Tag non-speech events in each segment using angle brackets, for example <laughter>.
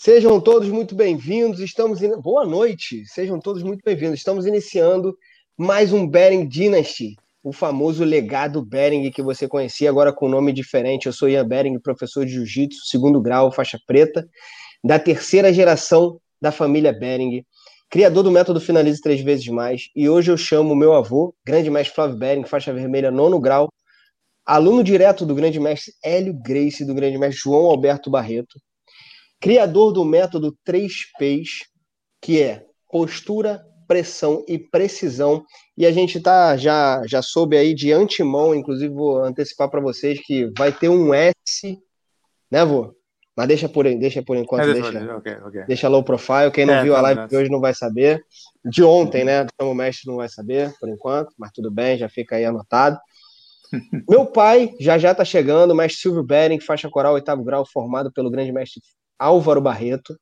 Sejam todos muito bem-vindos. Estamos in... boa noite. Sejam todos muito bem-vindos. Estamos iniciando mais um Bering Dynasty, o famoso legado Bering que você conhecia agora com nome diferente. Eu sou Ian Bering, professor de Jiu-Jitsu, segundo grau, faixa preta, da terceira geração da família Bering, criador do método Finalize Três Vezes Mais. E hoje eu chamo meu avô, grande mestre Flávio Bering, faixa vermelha, nono grau, aluno direto do grande mestre Hélio Grace, do grande mestre João Alberto Barreto, criador do método 3Ps, que é postura, pressão e precisão. E a gente tá já já soube aí de antemão, inclusive vou antecipar para vocês que vai ter um S, né, vô? Mas deixa por deixa por enquanto, é, deixa, okay, okay. deixa low profile. Quem não é, viu tá, a live de hoje não vai saber. De ontem, né? Então o mestre não vai saber por enquanto, mas tudo bem, já fica aí anotado. <laughs> Meu pai já já tá chegando, o mestre Silvio Bering, faixa coral, oitavo grau, formado pelo grande mestre Álvaro Barreto,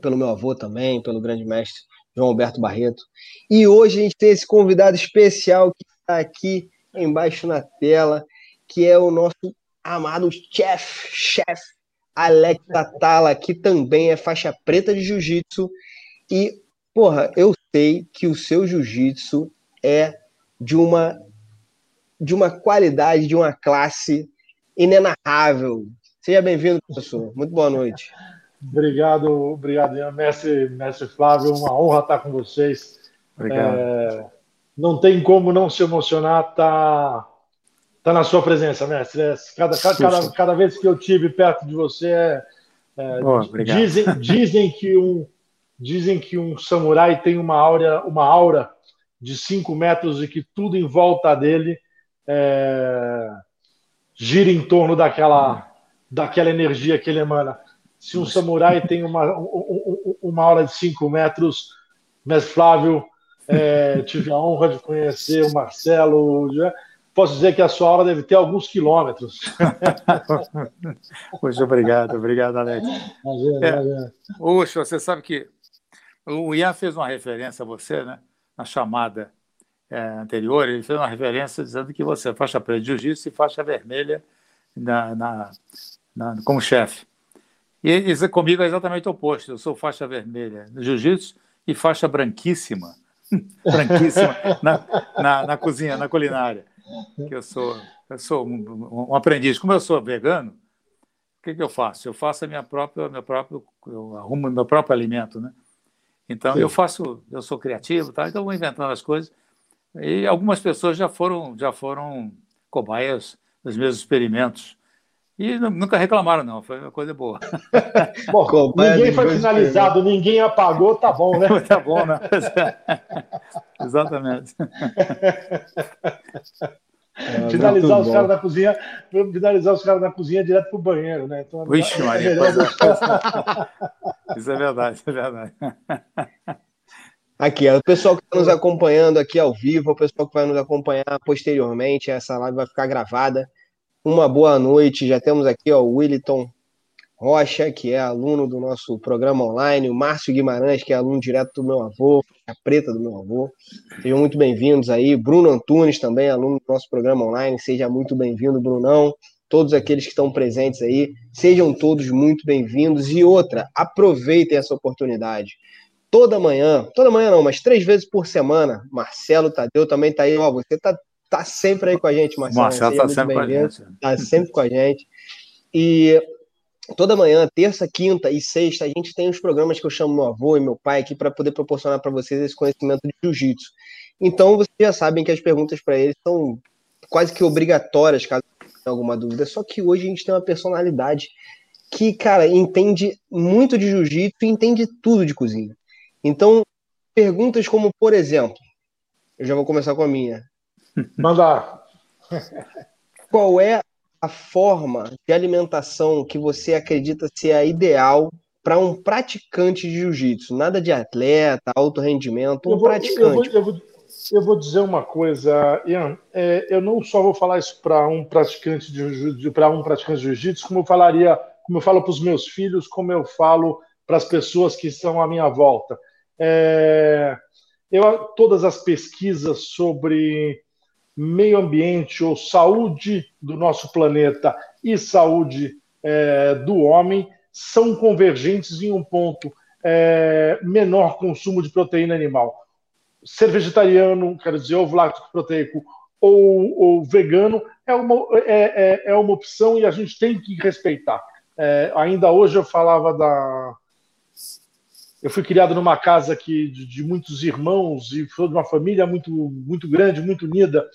pelo meu avô também, pelo grande mestre João Alberto Barreto. E hoje a gente tem esse convidado especial que está aqui embaixo na tela, que é o nosso amado chef, chef Alex Tatala, que também é faixa preta de jiu-jitsu. E, porra, eu sei que o seu jiu-jitsu é de uma de uma qualidade, de uma classe inenarrável. Seja bem-vindo, professor. Muito boa noite. Obrigado, obrigado, mestre, mestre Flávio. Uma honra estar com vocês. Obrigado. É, não tem como não se emocionar estar tá, tá na sua presença, mestre. É, cada, cada, cada vez que eu tive perto de você, é, é dizem, dizem que um dizem que um samurai tem uma aura, uma aura de 5 metros e que tudo em volta dele é, gira em torno daquela daquela energia que ele emana. Se um samurai tem uma, uma aula de 5 metros, mestre Flávio, é, <laughs> tive a honra de conhecer o Marcelo. Já, posso dizer que a sua aula deve ter alguns quilômetros. <laughs> Muito obrigado, obrigado, Alex. Imagina, é, imagina. você sabe que o Ian fez uma referência a você, né? Na chamada é, anterior, ele fez uma referência dizendo que você é faixa preta de jiu-jitsu e faixa vermelha na, na, na, como chefe. E isso comigo é exatamente o oposto. Eu sou faixa vermelha no jiu-jitsu e faixa branquíssima, <laughs> branquíssima na, na, na, cozinha, na culinária. Que eu sou, eu sou um, um, aprendiz. Como eu sou vegano, o que, que eu faço? Eu faço a minha própria, meu próprio, eu arrumo meu próprio alimento, né? Então Sim. eu faço, eu sou criativo, tá? Então vou inventando as coisas. E algumas pessoas já foram, já foram cobaias dos meus experimentos. E nunca reclamaram, não. Foi uma coisa boa. <laughs> Bom, ninguém foi finalizado, ninguém apagou, tá bom, né? <laughs> tá bom, né? <laughs> Exatamente. É, finalizar os caras da cozinha, finalizar os caras da cozinha direto pro banheiro, né? Então, Vixe, Maria, é isso é verdade, isso é verdade. Aqui, o pessoal que está nos acompanhando aqui ao vivo, o pessoal que vai nos acompanhar posteriormente, essa live vai ficar gravada uma boa noite. Já temos aqui ó, o Williton Rocha, que é aluno do nosso programa online, o Márcio Guimarães, que é aluno direto do meu avô, a preta do meu avô. Sejam muito bem-vindos aí. Bruno Antunes, também aluno do nosso programa online. Seja muito bem-vindo, Brunão. Todos aqueles que estão presentes aí, sejam todos muito bem-vindos. E outra, aproveitem essa oportunidade. Toda manhã, toda manhã não, mas três vezes por semana, Marcelo Tadeu também está aí. Ó, você está tá sempre aí com a gente, Marcelo. Marcelo tá sempre com a gente. Tá sempre com a gente. E toda manhã, terça, quinta e sexta, a gente tem os programas que eu chamo meu avô e meu pai aqui para poder proporcionar para vocês esse conhecimento de jiu-jitsu. Então, vocês já sabem que as perguntas para eles são quase que obrigatórias, caso tenha alguma dúvida. Só que hoje a gente tem uma personalidade que, cara, entende muito de jiu-jitsu e entende tudo de cozinha. Então, perguntas como, por exemplo, eu já vou começar com a minha. Mandar. Qual é a forma de alimentação que você acredita ser a ideal para um praticante de jiu-jitsu? Nada de atleta, alto rendimento, um eu vou, praticante. Eu vou, eu, vou, eu vou, dizer uma coisa, Ian. É, eu não só vou falar isso para um praticante de para um praticante de jiu-jitsu, como eu falaria, como eu falo para os meus filhos, como eu falo para as pessoas que estão à minha volta. É, eu, todas as pesquisas sobre meio ambiente ou saúde do nosso planeta e saúde é, do homem são convergentes em um ponto: é, menor consumo de proteína animal. Ser vegetariano, quero dizer, ovo lácteo proteico ou, ou vegano é uma, é, é, é, uma opção e a gente tem que respeitar. É, ainda hoje eu falava da. Eu fui criado numa casa que, de, de muitos irmãos e sou de uma família muito, muito grande, muito unida.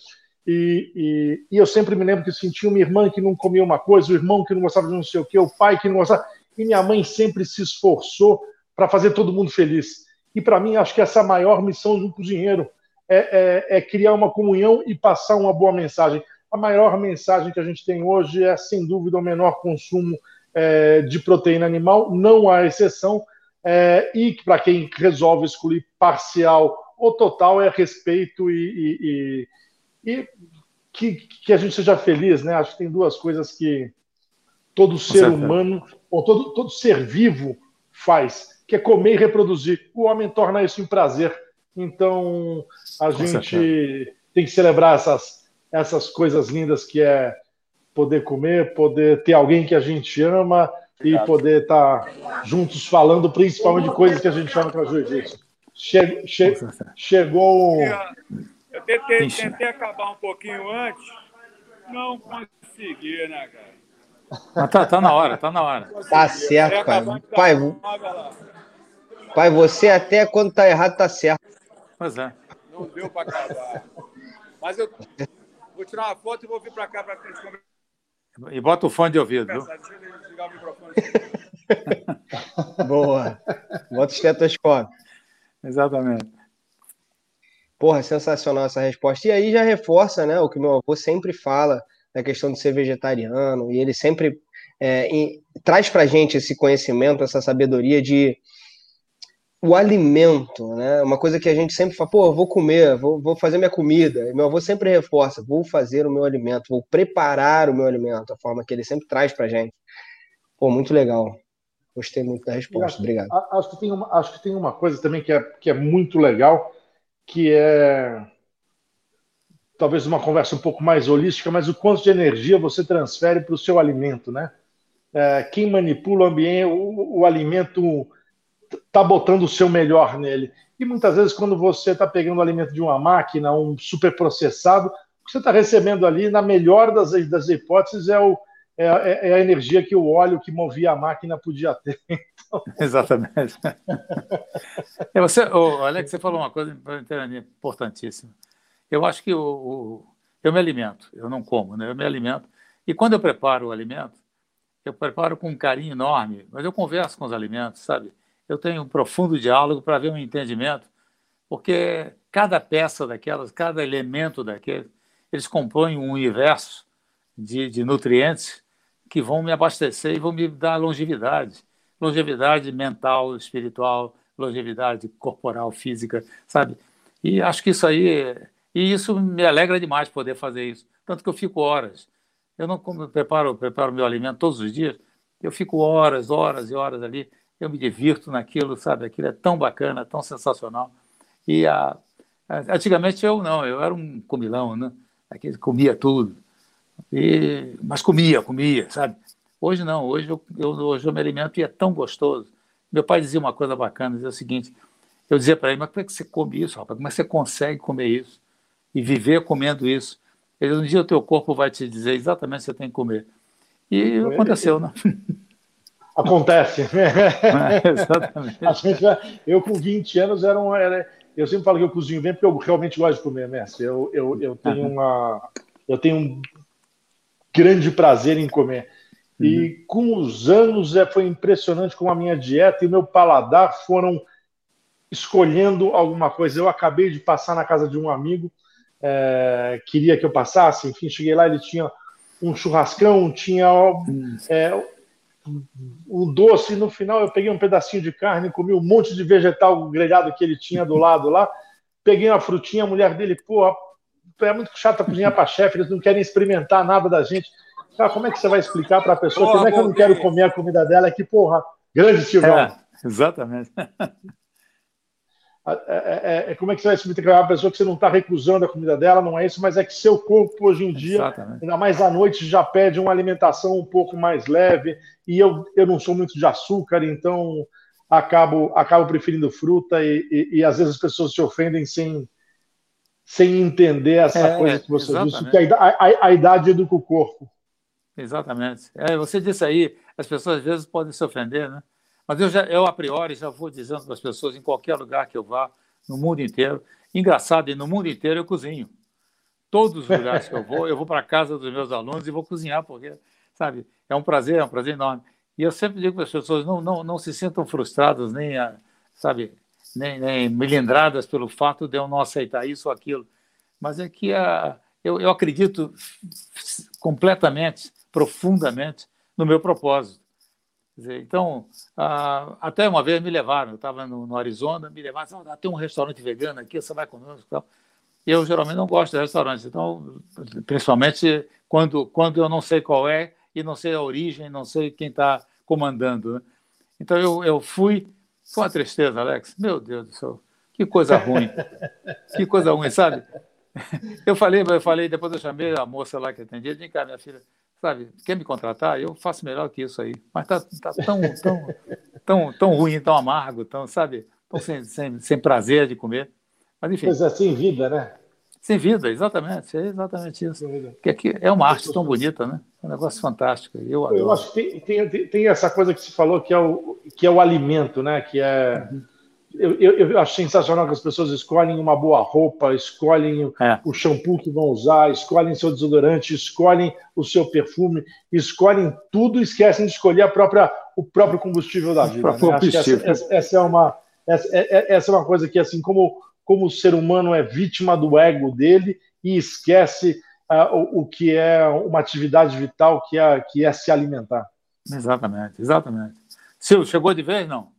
E, e, e, eu sempre me lembro que sentia uma irmã que não comia uma coisa, o irmão que não gostava de não sei o quê, o pai que não gostava. E minha mãe sempre se esforçou para fazer todo mundo feliz. E para mim, acho que essa é a maior missão de um cozinheiro é, é, é, criar uma comunhão e passar uma boa mensagem. A maior mensagem que a gente tem hoje é, sem dúvida, o menor consumo é, de proteína animal, não há exceção. É, e para quem resolve excluir parcial ou total, é respeito e, e, e e que, que a gente seja feliz, né? Acho que tem duas coisas que todo ser humano, ou todo, todo ser vivo faz, que é comer e reproduzir. O homem torna isso um prazer. Então, a Com gente certeza. tem que celebrar essas, essas coisas lindas que é poder comer, poder ter alguém que a gente ama. E poder estar juntos falando principalmente de coisas que a gente ama para jiu-jitsu. Che che chegou eu tentei, tentei acabar um pouquinho antes, não consegui, né, cara? Mas tá, tá na hora, tá na hora. Tá certo, pai. Pai, pai, você até quando tá errado tá certo. Pois é. Não deu para acabar. Mas eu vou tirar uma foto e vou vir para cá para frente. E bota o fone de ouvido, viu? <laughs> Boa. Bota o estetoscópio. Exatamente. Porra, sensacional essa resposta. E aí já reforça né, o que meu avô sempre fala da questão de ser vegetariano, e ele sempre é, em, traz para gente esse conhecimento, essa sabedoria de o alimento, né? Uma coisa que a gente sempre fala, pô, vou comer, vou, vou fazer minha comida. E meu avô sempre reforça, vou fazer o meu alimento, vou preparar o meu alimento, a forma que ele sempre traz para gente. Pô, muito legal. Gostei muito da resposta. Obrigado. Acho que, tem uma, acho que tem uma coisa também que é, que é muito legal, que é talvez uma conversa um pouco mais holística, mas o quanto de energia você transfere para o seu alimento, né? É, quem manipula o ambiente, o, o alimento está botando o seu melhor nele. E muitas vezes, quando você está pegando o alimento de uma máquina, um super processado, o que você está recebendo ali, na melhor das, das hipóteses, é, o, é, é, é, a energia que o óleo que movia a máquina podia ter. <laughs> Então... <laughs> Exatamente. é, você, Alex, você falou uma coisa importantíssima. Eu acho que o, o, eu me alimento, eu não como, né? eu me alimento. E quando eu preparo o alimento, eu preparo com um carinho enorme, mas eu converso com os alimentos, sabe? Eu tenho um profundo diálogo para ver um entendimento, porque cada peça daquelas, cada elemento daqueles, eles compõem um universo de, de nutrientes que vão me abastecer e vão me dar longevidade. Longevidade mental, espiritual, longevidade corporal, física, sabe? E acho que isso aí, e isso me alegra demais poder fazer isso. Tanto que eu fico horas. Eu não como preparo, preparo meu alimento todos os dias, eu fico horas, horas e horas ali, eu me divirto naquilo, sabe? Aquilo é tão bacana, tão sensacional. E a, antigamente eu não, eu era um comilão, né? Aquele comia tudo. E, mas comia, comia, sabe? Hoje não, hoje eu, eu, hoje eu me alimento e é tão gostoso. Meu pai dizia uma coisa bacana, dizia o seguinte, eu dizia para ele, mas como é que você come isso, rapaz? Como é que você consegue comer isso? E viver comendo isso? Ele um dia o teu corpo vai te dizer exatamente o que você tem que comer. E aconteceu, né? <laughs> Acontece. <laughs> É, exatamente. eu com 20 anos era um... Era, eu sempre falo que eu cozinho bem porque eu realmente gosto de comer, mestre. Eu, eu, eu tenho uma... Eu tenho um grande prazer em comer. Uhum. E com os anos é, foi impressionante como a minha dieta e o meu paladar foram escolhendo alguma coisa. Eu acabei de passar na casa de um amigo, é, queria que eu passasse, enfim, cheguei lá, ele tinha um churrascão, tinha uhum. é, o doce, e no final eu peguei um pedacinho de carne, comi um monte de vegetal grelhado que ele tinha do lado lá, peguei uma frutinha, a mulher dele, pô, é muito chato cozinhar para chefe, eles não querem experimentar nada da gente. Cara, como é que você vai explicar para a pessoa como é que eu não quero comer a comida dela? Que porra, grande Silvão. É, exatamente. <laughs> é, é, como é que você vai explicar uma pessoa que você não está recusando a comida dela, não é isso, mas é que seu corpo hoje em dia, Exatamente. ainda mais à noite, já pede uma alimentação um pouco mais leve, e eu, eu não sou muito de açúcar, então acabo, acabo preferindo fruta, e, e, e às vezes as pessoas se ofendem sem, sem entender essa é, coisa que você exatamente. disse, que a, a, a, idade educa o corpo. Exatamente. É, você disse aí, as pessoas às vezes podem se ofender, né? Mas eu, já, eu, a priori, já vou dizendo para as pessoas, em qualquer lugar que eu vá, no mundo inteiro, engraçado, e no mundo inteiro eu cozinho. Todos os lugares que eu vou, eu vou para a casa dos meus alunos e vou cozinhar, porque, sabe, é um prazer, é um prazer enorme. E eu sempre digo para as pessoas, não, não, não se sintam frustradas, nem, sabe, nem, nem pelo fato de eu não aceitar isso ou aquilo. Mas é que a, eu, eu acredito completamente, profundamente, no meu propósito. Dizer, então, ah, até uma vez me levaram, eu estava no, no, Arizona, me levaram, ah, tem um restaurante vegano aqui, você vai conosco. Eu geralmente não gosto de restaurantes, então, principalmente quando, quando eu não sei qual é e não sei a origem, não sei quem está comandando. Né? Então eu, eu fui, foi uma tristeza, Alex, meu Deus do céu, que coisa ruim, que coisa ruim, sabe? <laughs> Eu falei, eu falei, depois eu chamei a moça lá que atendia, vem cá, minha filha, sabe, quer me contratar? Eu faço melhor que isso aí. Mas tá, tá tão, tão, tão, tão ruim, tão amargo, tão, sabe, tão sem, sem, sem prazer de comer. Mas enfim. Pois é, sem vida, né? Sem vida, exatamente, é exatamente isso. Que aqui é uma arte tão bonita, né? É um negócio fantástico. Eu, eu acho que tem, tem, tem, essa coisa que se falou que é o, que é o alimento, né? Que é. Uhum eu, eu, eu, acho sensacional que as pessoas escolhem uma boa roupa, escolhem é. o shampoo que vão usar, escolhem seu desodorante, escolhem o seu perfume, escolhem tudo e esquecem de escolher a própria, o próprio combustível da vida. Né? Essa, essa, essa, é uma, essa, é, é, essa é uma coisa que, assim, como, como o ser humano é vítima do ego dele e esquece uh, o, o, que é uma atividade vital, que é, que é se alimentar. Exatamente, exatamente. Silvio, chegou de vez, não?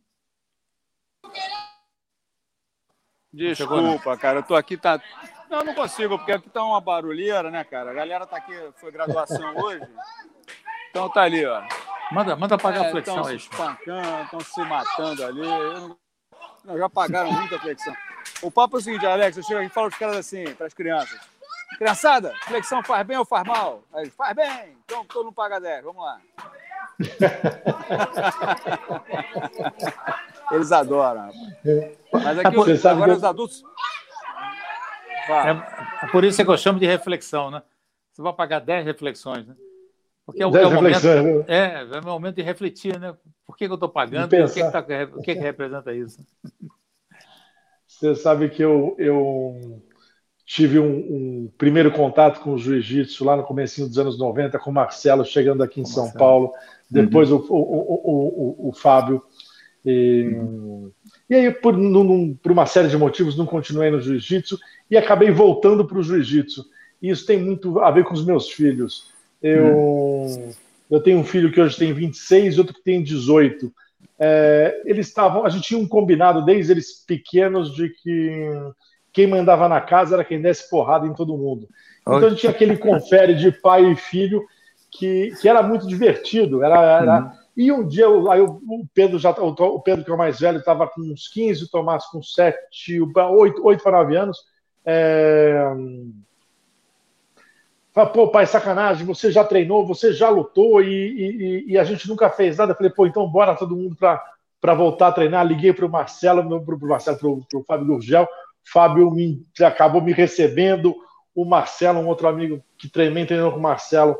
Desculpa, cara, eu tô aqui, tá. Não, não consigo, porque aqui tá uma barulheira, né, cara? A galera tá aqui, foi graduação hoje. Então tá ali, ó. Manda, manda apagar é, a flexão aí. Estão se espancando, estão se matando ali. Não... Não, já pagaram muita flexão. O papo é o seguinte, Alex, eu chego aqui e falo os caras assim, para as crianças. Criançada, flexão faz bem ou faz mal? Aí, faz bem, então todo mundo paga 10, vamos lá. <laughs> Eles adoram. Mas aqui os, agora os adultos. É, é, por isso que eu chamo de reflexão, né? Você vai pagar 10 reflexões, né? Porque é, é, o momento, né? é, é o momento de refletir, né? Por que, que eu estou pagando? O que, que, tá, o que, que representa isso? Você sabe que eu, eu tive um, um, primeiro contato com o jiu-jitsu lá no começo dos anos 90, com o Marcelo chegando aqui em São Marcelo. Paulo, depois uhum. o, o, o, o, Fábio. E, e aí, por, num, por, uma série de motivos, não continuei no jiu-jitsu e acabei voltando para o jiu-jitsu. E isso tem muito a ver com os meus filhos. Eu, uhum. eu tenho um filho que hoje tem 26 e outro que tem 18. É, eles estavam, a gente tinha um combinado desde eles pequenos de que quem mandava na casa era quem desse porrada em todo mundo. Então a gente tinha aquele confere de pai e filho que, que era muito divertido. Era, era... E um dia aí o Pedro já o Pedro que é o mais velho estava com uns 15, o Tomás com 7, 8, 8 para 9 anos. É... Fala, pô, pai, sacanagem, você já treinou, você já lutou e, e, e a gente nunca fez nada. Falei, pô, então bora todo mundo para voltar a treinar. Liguei para o Marcelo, para o Marcelo, para o Fábio Gurgel. Fábio me, acabou me recebendo, o Marcelo, um outro amigo que também treinou com o Marcelo,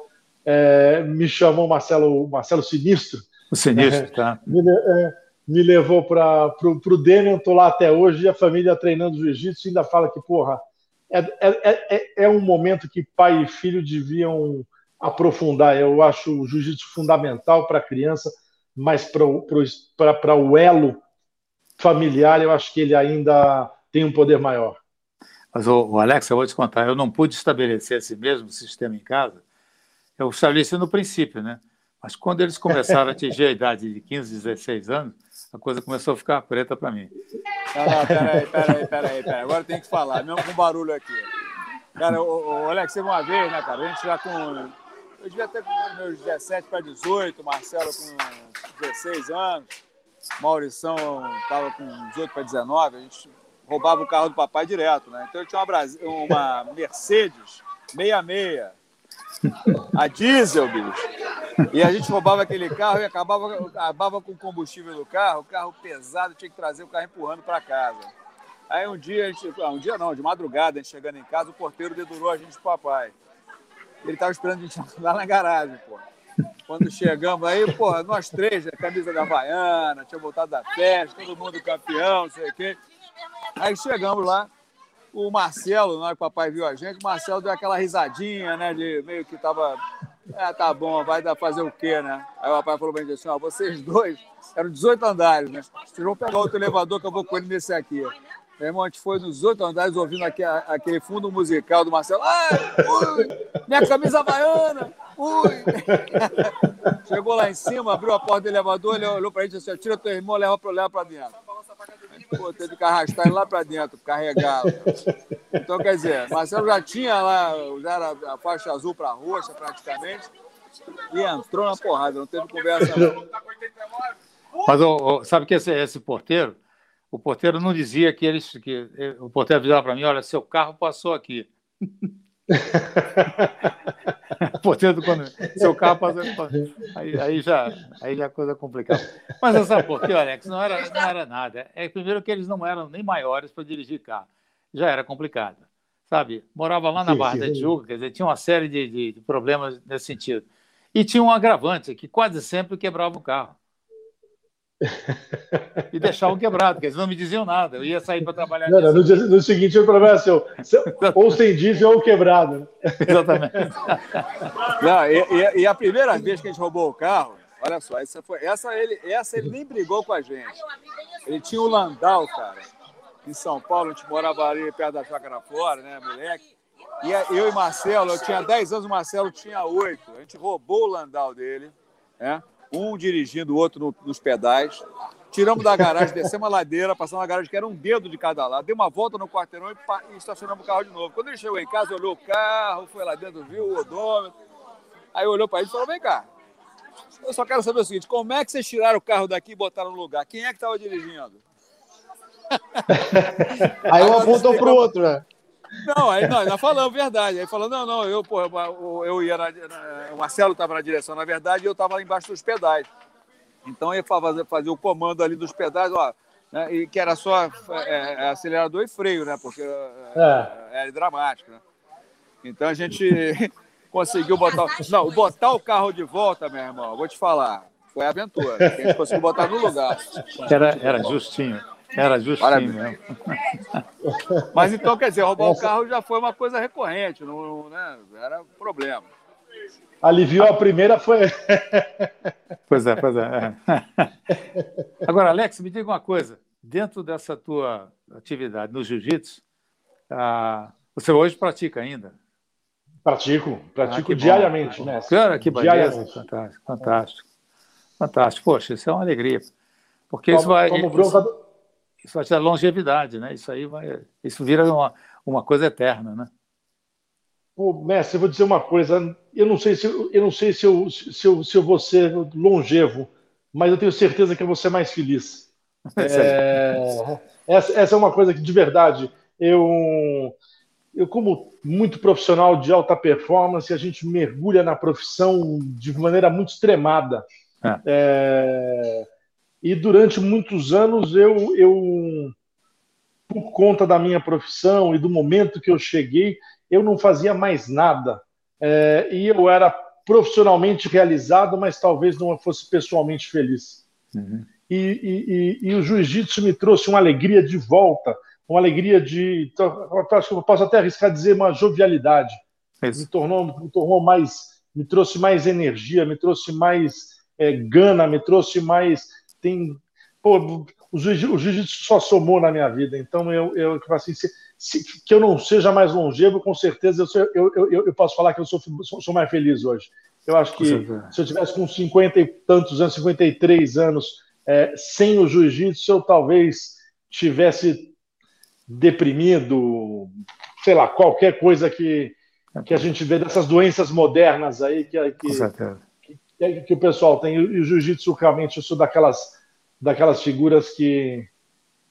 é, me chamou Marcelo, Marcelo Sinistro. O Sinistro, é, tá. Me, é, me levou para o Demian, estou lá até hoje, e a família treinando jiu-jitsu ainda fala que, porra, é, é, é, é um momento que pai e filho deviam aprofundar. Eu acho o jiu-jitsu fundamental para a criança, mas para o elo familiar, eu acho que ele ainda tem um poder maior. Mas, o, Alex, eu vou te contar, eu não pude estabelecer esse mesmo sistema em casa. Eu estabeleci no princípio, né? Mas quando eles começaram a atingir a idade de 15, 16 anos, a coisa começou a ficar preta para mim. Não, peraí, peraí, peraí, peraí. Agora tem que falar, mesmo com barulho aqui. Cara, o, Alex, teve uma vez, né, cara? A gente já com. Eu devia ter com meus 17 para 18, Marcelo com 16 anos, Maurição estava com 18 para 19. A gente roubava o carro do papai direto, né? Então eu tinha uma, uma Mercedes 66, a diesel, bicho. E a gente roubava aquele carro e acabava, acabava com o combustível do carro, o carro pesado, tinha que trazer o carro empurrando para casa. Aí um dia, a gente, ah, um dia não, de madrugada, a gente chegando em casa, o porteiro dedurou a gente pro papai. Ele estava esperando a gente <laughs> lá na garagem, pô. Quando chegamos aí, pô, nós três, né, camisa da Havaiana, tinha voltado da festa, todo mundo campeão, não sei o quê. Aí chegamos lá, o Marcelo, na hora que o papai viu a gente, o Marcelo deu aquela risadinha, né? De meio que tava. É, tá bom, vai dar fazer o quê, né? Aí o papai falou pra gente assim: ó, vocês dois, eram 18 andares, né? Vocês vão pegar outro elevador que eu vou com ele nesse aqui. Meu irmão, a gente foi nos oito andares ouvindo aquele, aquele fundo musical do Marcelo. Ai, ui, minha camisa baiana, ui. <laughs> Chegou lá em cima, abriu a porta do elevador, ele olhou pra gente assim, tira teu irmão, leva pra, leva pra dentro. Pô, teve que arrastar ele lá para dentro, carregá-lo. Então, quer dizer, Marcelo já tinha lá, já era a faixa azul para roxa praticamente, e entrou na porrada, não teve conversa não. Mas oh, oh, sabe que esse, esse, porteiro, o porteiro não dizia que eles. Que, o porteiro avisava para mim: olha, seu carro passou aqui. <laughs> Portanto, quando seu carro passa. Aí, aí, já, aí já é coisa complicada. Mas você sabe por quê, Alex? Não era, não era nada. É primeiro que eles não eram nem maiores para dirigir carro. Já era complicado. Sabe? Morava lá na sim, Barra sim, da Tijuca, quer dizer, tinha uma série de, de, de problemas nesse sentido. E tinha um agravante, que quase sempre quebrava o carro. <laughs> e deixavam quebrado, porque eles não me diziam nada. Eu ia sair para trabalhar. Não, não, no, dia, no, seguinte, o problema é seu. ou sem diesel ou quebrado. Exatamente. <laughs> Não, e, e, e, a primeira vez que a gente roubou o carro, olha só, essa, foi, essa, ele, essa ele nem brigou com a gente. Ele tinha o Landau, cara, em São Paulo, a gente morava ali perto da Chácara Fora, né, moleque. E eu e Marcelo, eu tinha 10 anos, o Marcelo tinha 8. A gente roubou o Landau dele, né? Um dirigindo, o outro no, nos pedais. Tiramos da garagem, descemos a ladeira, passamos na garagem que era um dedo de cada lado. Deu uma volta no quarteirão e, e estacionamos o carro de novo. Quando ele chegou em casa, olhou o carro, foi lá dentro, viu o odômetro. Aí olhou para ele e falou: Vem cá, eu só quero saber o seguinte: como é que vocês tiraram o carro daqui e botaram no lugar? Quem é que estava dirigindo? <laughs> Aí um apontou para o outro, né? Não, aí não, nós falamos verdade. Aí falou, não, não, eu, pô, eu, eu ia na, na, o Marcelo estava na direção, na verdade, e eu estava lá embaixo dos pedais. Então eu ia fazer, fazer o comando ali dos pedais, ó, né, e que era só é, é, acelerador e freio, né? Porque é, é, é dramático, né? Então a gente <laughs> conseguiu botar. Não, botar o carro de volta, meu irmão, vou te falar, foi aventura. A gente conseguiu botar no lugar. Era, era justinho. Era justinho mesmo. <laughs> Mas então, quer dizer, roubar o carro já foi uma coisa recorrente, não, né? era problema. Aliviou a primeira, foi. <laughs> pois é, pois é. <laughs> Agora, Alex, me diga uma coisa. Dentro dessa tua atividade no jiu-jitsu, ah, você hoje pratica ainda? Pratico, pratico ah, diariamente, né? Cara, que beleza, fantástico, fantástico. Fantástico. Poxa, isso é uma alegria. Porque isso vai. Como bronca, isso vai te dar longevidade, né? Isso aí vai, isso vira uma, uma coisa eterna, né? Pô, mestre, eu vou dizer uma coisa. Eu não sei se eu não sei se eu, se eu, se eu vou ser longevo, mas eu tenho certeza que eu vou ser mais feliz. <laughs> É, essa, essa é uma coisa que de verdade eu eu como muito profissional de alta performance, a gente mergulha na profissão de maneira muito extremada. É. É, e durante muitos anos eu, eu, por conta da minha profissão e do momento que eu cheguei, eu não fazia mais nada. É, e eu era profissionalmente realizado, mas talvez não fosse pessoalmente feliz. Uhum. E, e, e, e, o jiu-jitsu me trouxe uma alegria de volta, uma alegria de. Acho que eu posso até arriscar dizer uma jovialidade. Me tornou, me tornou mais. Me trouxe mais energia, me trouxe mais é, gana, me trouxe mais tem. Pô, o jiu-jitsu só somou na minha vida, então eu, eu assim, se, se, que eu não seja mais longevo, com certeza eu, eu, eu, eu posso falar que eu sou, sou, sou, mais feliz hoje. Eu acho que se eu tivesse com 50 e tantos anos, 53 anos, é, sem o jiu-jitsu, eu talvez tivesse deprimido, sei lá, qualquer coisa que, que a gente vê dessas doenças modernas aí que, que, que, que o pessoal tem. E o jiu-jitsu, realmente, eu sou daquelas, daquelas figuras que,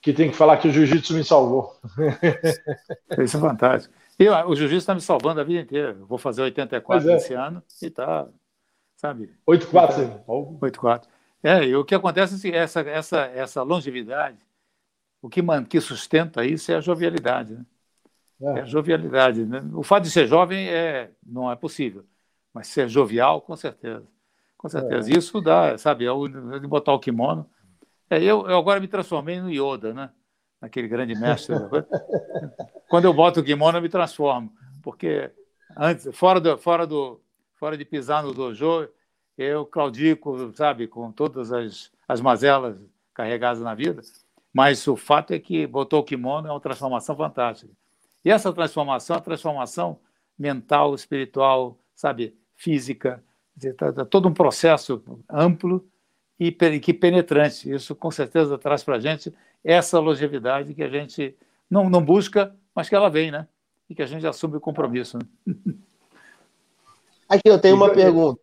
que tem que falar que o jiu-jitsu me salvou. <laughs> Isso é fantástico. E o jiu-jitsu está me salvando a vida inteira. Eu vou fazer 84 é. esse ano e tá, sabe? 84, 84. É, e o que acontece é essa, essa, essa longevidade, o que, man, que sustenta isso é a jovialidade, né? É. é a jovialidade. Né? O fato de ser jovem é, não é possível, mas ser jovial, com certeza. Com certeza. É. Isso dá, sabe, é de botar o kimono. É, eu, eu agora me transformei no Yoda, né? Naquele grande mestre. Quando eu boto o kimono, eu me transformo. Porque antes, fora, do, fora, do, fora de pisar no dojo, eu claudico, sabe, com todas as, as mazelas carregadas na vida. Mas o fato é que botou o kimono é uma transformação fantástica. E essa transformação é uma transformação mental, espiritual, sabe, física, tá todo um processo amplo e que penetrante. Isso com certeza traz para a gente essa longevidade que a gente não, não busca, mas que ela vem, né? E que a gente assume o compromisso. Né? <laughs> Aqui eu tenho uma pergunta.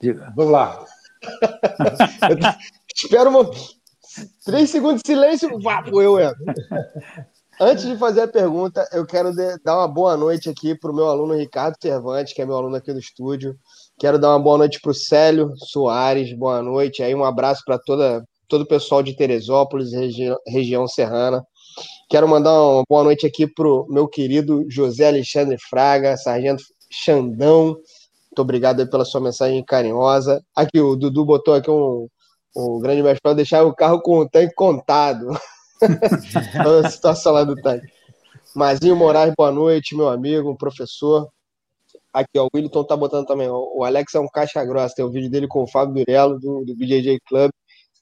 Diga. Vamos lá. <laughs> Espera um Três segundos de silêncio, vapo, eu entro. <laughs> Antes de fazer a pergunta, eu quero dar uma boa noite aqui para o meu aluno Ricardo Cervantes, que é meu aluno aqui do estúdio. Quero dar uma boa noite para o Célio Soares, boa noite. Aí um abraço para toda todo o pessoal de Teresópolis, regi região serrana. Quero mandar uma boa noite aqui para o meu querido José Alexandre Fraga, Sargento Xandão. Muito obrigado pela sua mensagem carinhosa. Aqui, o Dudu botou aqui um, um grande mestre para deixar o carro com o tanque contado. <laughs> a situação lá do tanque. Mazinho Moraes, boa noite, meu amigo, professor. Aqui, ó, o Wilton tá botando também. Ó, o Alex é um caixa grossa. Tem o um vídeo dele com o Fábio Durello, do, do BJJ Club,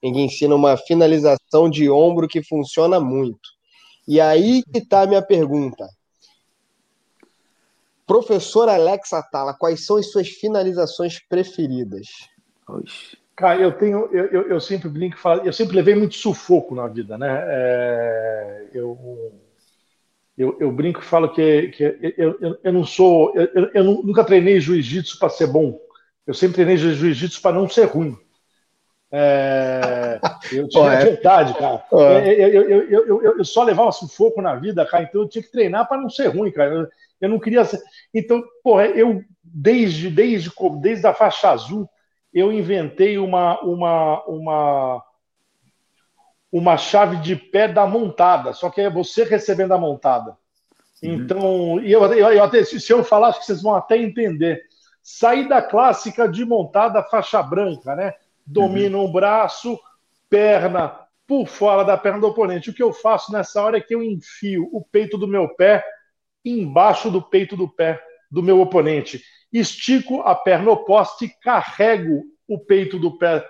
em que ensina uma finalização de ombro que funciona muito. E aí que tá a minha pergunta. Professor Alex Atala, quais são as suas finalizações preferidas? Oxi. Cara, eu tenho, eu, eu, eu sempre brinco, eu sempre levei muito sufoco na vida, né? É, eu, eu, eu, brinco e falo que, que eu, eu, eu não sou, eu, nunca treinei jiu-jitsu para ser bom. Eu sempre treinei jiu-jitsu para não ser ruim. É, eu <laughs> tinha é. verdade, cara. Eu, só levava sufoco na vida, cara, então eu tinha que treinar para não ser ruim, cara. Eu, eu não queria ser. Então, porra, eu desde, desde, desde a faixa azul eu inventei uma, uma, uma, uma chave de pé da montada, só que é você recebendo a montada. Uhum. Então, e eu, eu, eu até, se eu falar, acho que vocês vão até entender. Saída clássica de montada faixa branca, né? Domino uhum. um braço, perna por fora da perna do oponente. O que eu faço nessa hora é que eu enfio o peito do meu pé embaixo do peito do pé do meu oponente estico a perna oposta e carrego o peito do pé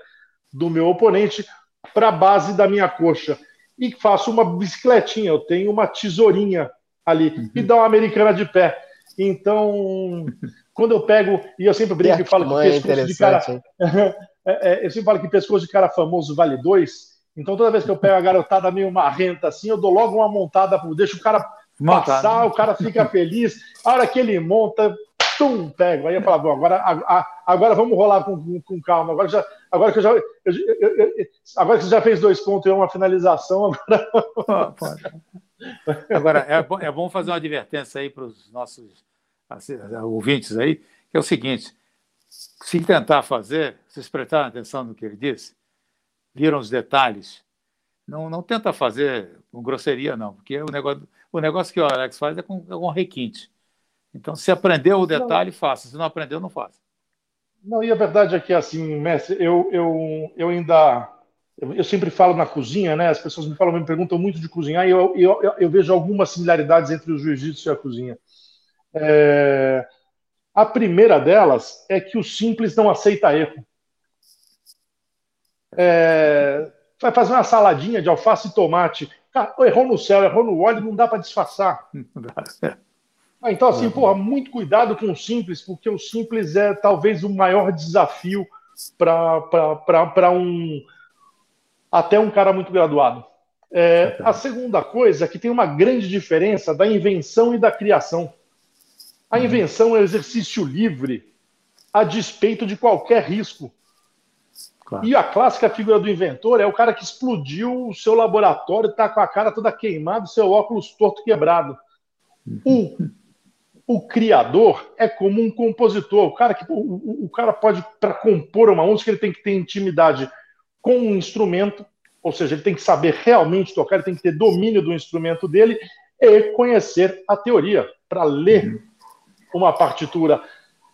do meu oponente para a base da minha coxa. E faço uma bicicletinha, eu tenho uma tesourinha ali, uhum. e dá uma americana de pé. Então, quando eu pego, e eu sempre brinco e falo que pescoço de cara. <laughs> É, é, eu sempre falo que pescoço de cara famoso vale dois. Então, toda vez que eu pego a garotada meio marrenta assim, eu dou logo uma montada, deixo o cara passar, o cara fica feliz. A hora que ele monta, tum, pego. Aí eu falava, agora, agora vamos rolar com, com, calma. Agora, já, agora que eu já. Eu, eu, eu, agora que você já fez dois pontos e uma finalização, agora. <laughs> Agora, é bom, é bom fazer uma advertência aí para os nossos assim, ouvintes aí, que é o seguinte: se tentar fazer, vocês prestaram atenção no que ele disse, viram os detalhes, não, não tenta fazer com grosseria, não, porque o negócio, o negócio que o Alex faz é com, é com requinte. Então, se aprendeu o detalhe, não. faça. Se não aprendeu, não faça. Não, e a verdade é que, assim, mestre, eu, eu, eu ainda. Eu, eu sempre falo na cozinha, né? As pessoas me falam, me perguntam muito de cozinhar, e eu, eu, eu, eu vejo algumas similaridades entre o jiu-jitsu e a cozinha. É... A primeira delas é que o simples não aceita erro. É... Vai fazer uma saladinha de alface e tomate. Cara, errou no céu, errou no óleo, não dá para disfarçar. <laughs> Ah, então, assim, porra, muito cuidado com o simples, porque o simples é talvez o maior desafio para um. até um cara muito graduado. É, a segunda coisa é que tem uma grande diferença da invenção e da criação. A uhum. invenção é exercício livre, a despeito de qualquer risco. Claro. E a clássica figura do inventor é o cara que explodiu o seu laboratório, está com a cara toda queimada, seu óculos torto quebrado. O, <laughs> o criador é como um compositor. O cara, que, o, o cara pode, para compor uma música, ele tem que ter intimidade com um instrumento, ou seja, ele tem que saber realmente tocar, ele tem que ter domínio do instrumento dele e conhecer a teoria para ler uma partitura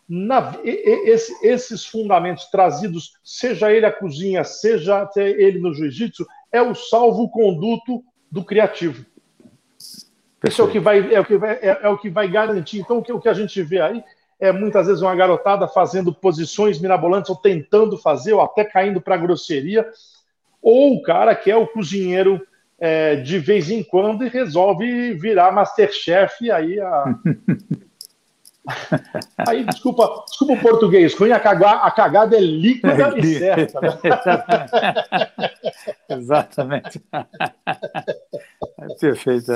na, esse, esses fundamentos trazidos, seja ele a cozinha, seja ele no jiu-jitsu, é o salvo-conduto do criativo. Isso é o que vai, é o que vai, é, é, o que vai garantir. Então, o que, o que a gente vê aí é muitas vezes uma garotada fazendo posições mirabolantes, ou tentando fazer, ou até caindo para grosseria, ou o cara que é o cozinheiro é, de vez em quando e resolve virar Masterchef, aí a, <laughs> Aí, desculpa, desculpa o português, ruim a, cagar, a cagada é líquida é, e certa. Né? <laughs> Exatamente. <laughs> É perfeito.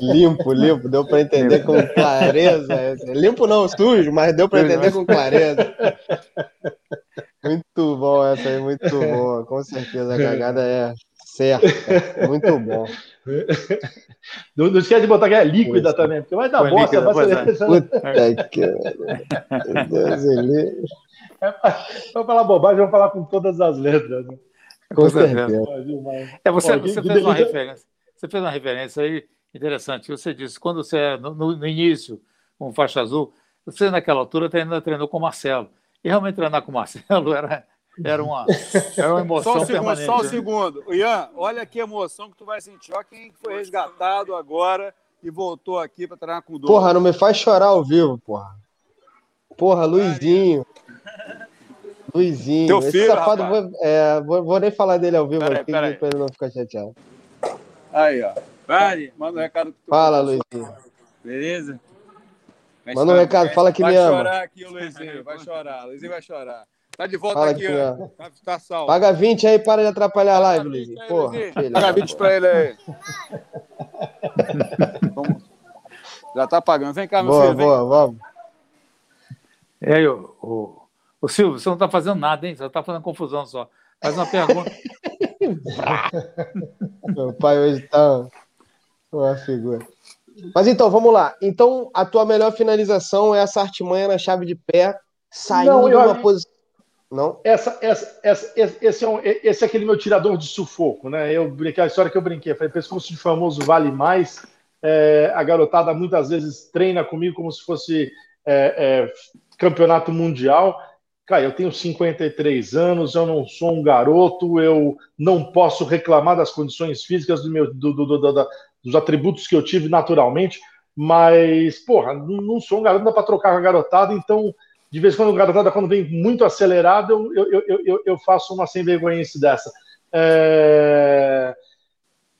Limpo, limpo, deu para entender com clareza. Limpo não, sujo, mas deu para entender com clareza. Muito bom essa aí, muito boa. Com certeza a cagada é certa. Muito bom. Não, não esquece de botar que é líquida Isso. também, porque vai dar bosta. Líquida, vai ser... É. Puta que... é, vamos falar bobagem, vamos falar com todas as letras. Né? Com certeza. É, você, você fez uma referência. Você fez uma referência aí interessante. Você disse, quando você, é no, no início, com faixa azul, você naquela altura ainda treinou com o Marcelo. E realmente treinar com o Marcelo <laughs> era era uma, era uma emoção só um segundo, permanente. Só um né? segundo. Ian, olha que emoção que tu vai sentir. Olha quem foi resgatado agora e voltou aqui para treinar com o Porra, não me faz chorar ao vivo, porra. Porra, Luizinho. Luizinho. Teu filho, Esse safado, vou, é, vou, vou, nem falar dele ao vivo pera aqui para ele não ficar chateado. Aí, ó. Vai, manda um recado. Que tu Fala, Luizinho. Beleza? Vai manda um recado, fala que me ama. Vai chorar aqui o Luizinho, vai chorar. Luizinho vai chorar. Tá de volta Fala aqui, ó. Tá, tá salvo. Paga 20 aí, para de atrapalhar a live, Luiz. Porra, Paga 20 pra ele aí. Já tá pagando. Vem cá, meu boa, filho. Boa, boa, vamos. E aí, o, o, o Silvio, você não tá fazendo nada, hein? Você tá fazendo confusão só. Faz uma pergunta. <laughs> <laughs> meu pai hoje tá uma figura. Mas então, vamos lá. Então, a tua melhor finalização é essa artimanha na chave de pé, saindo não, de uma posição não? Essa, essa, essa, esse, é um, esse é aquele meu tirador de sufoco, né? Eu brinquei, a história que eu brinquei, falei, pescoço de famoso vale mais. É, a garotada muitas vezes treina comigo como se fosse é, é, campeonato mundial. Cara, eu tenho 53 anos, eu não sou um garoto, eu não posso reclamar das condições físicas do meu, do, do, do, dos atributos que eu tive naturalmente, mas, porra, não sou um garoto, não dá para trocar com a garotada, então de vez em quando o garotada, quando vem muito acelerado, eu, eu, eu, eu faço uma sem vergonha dessa. É,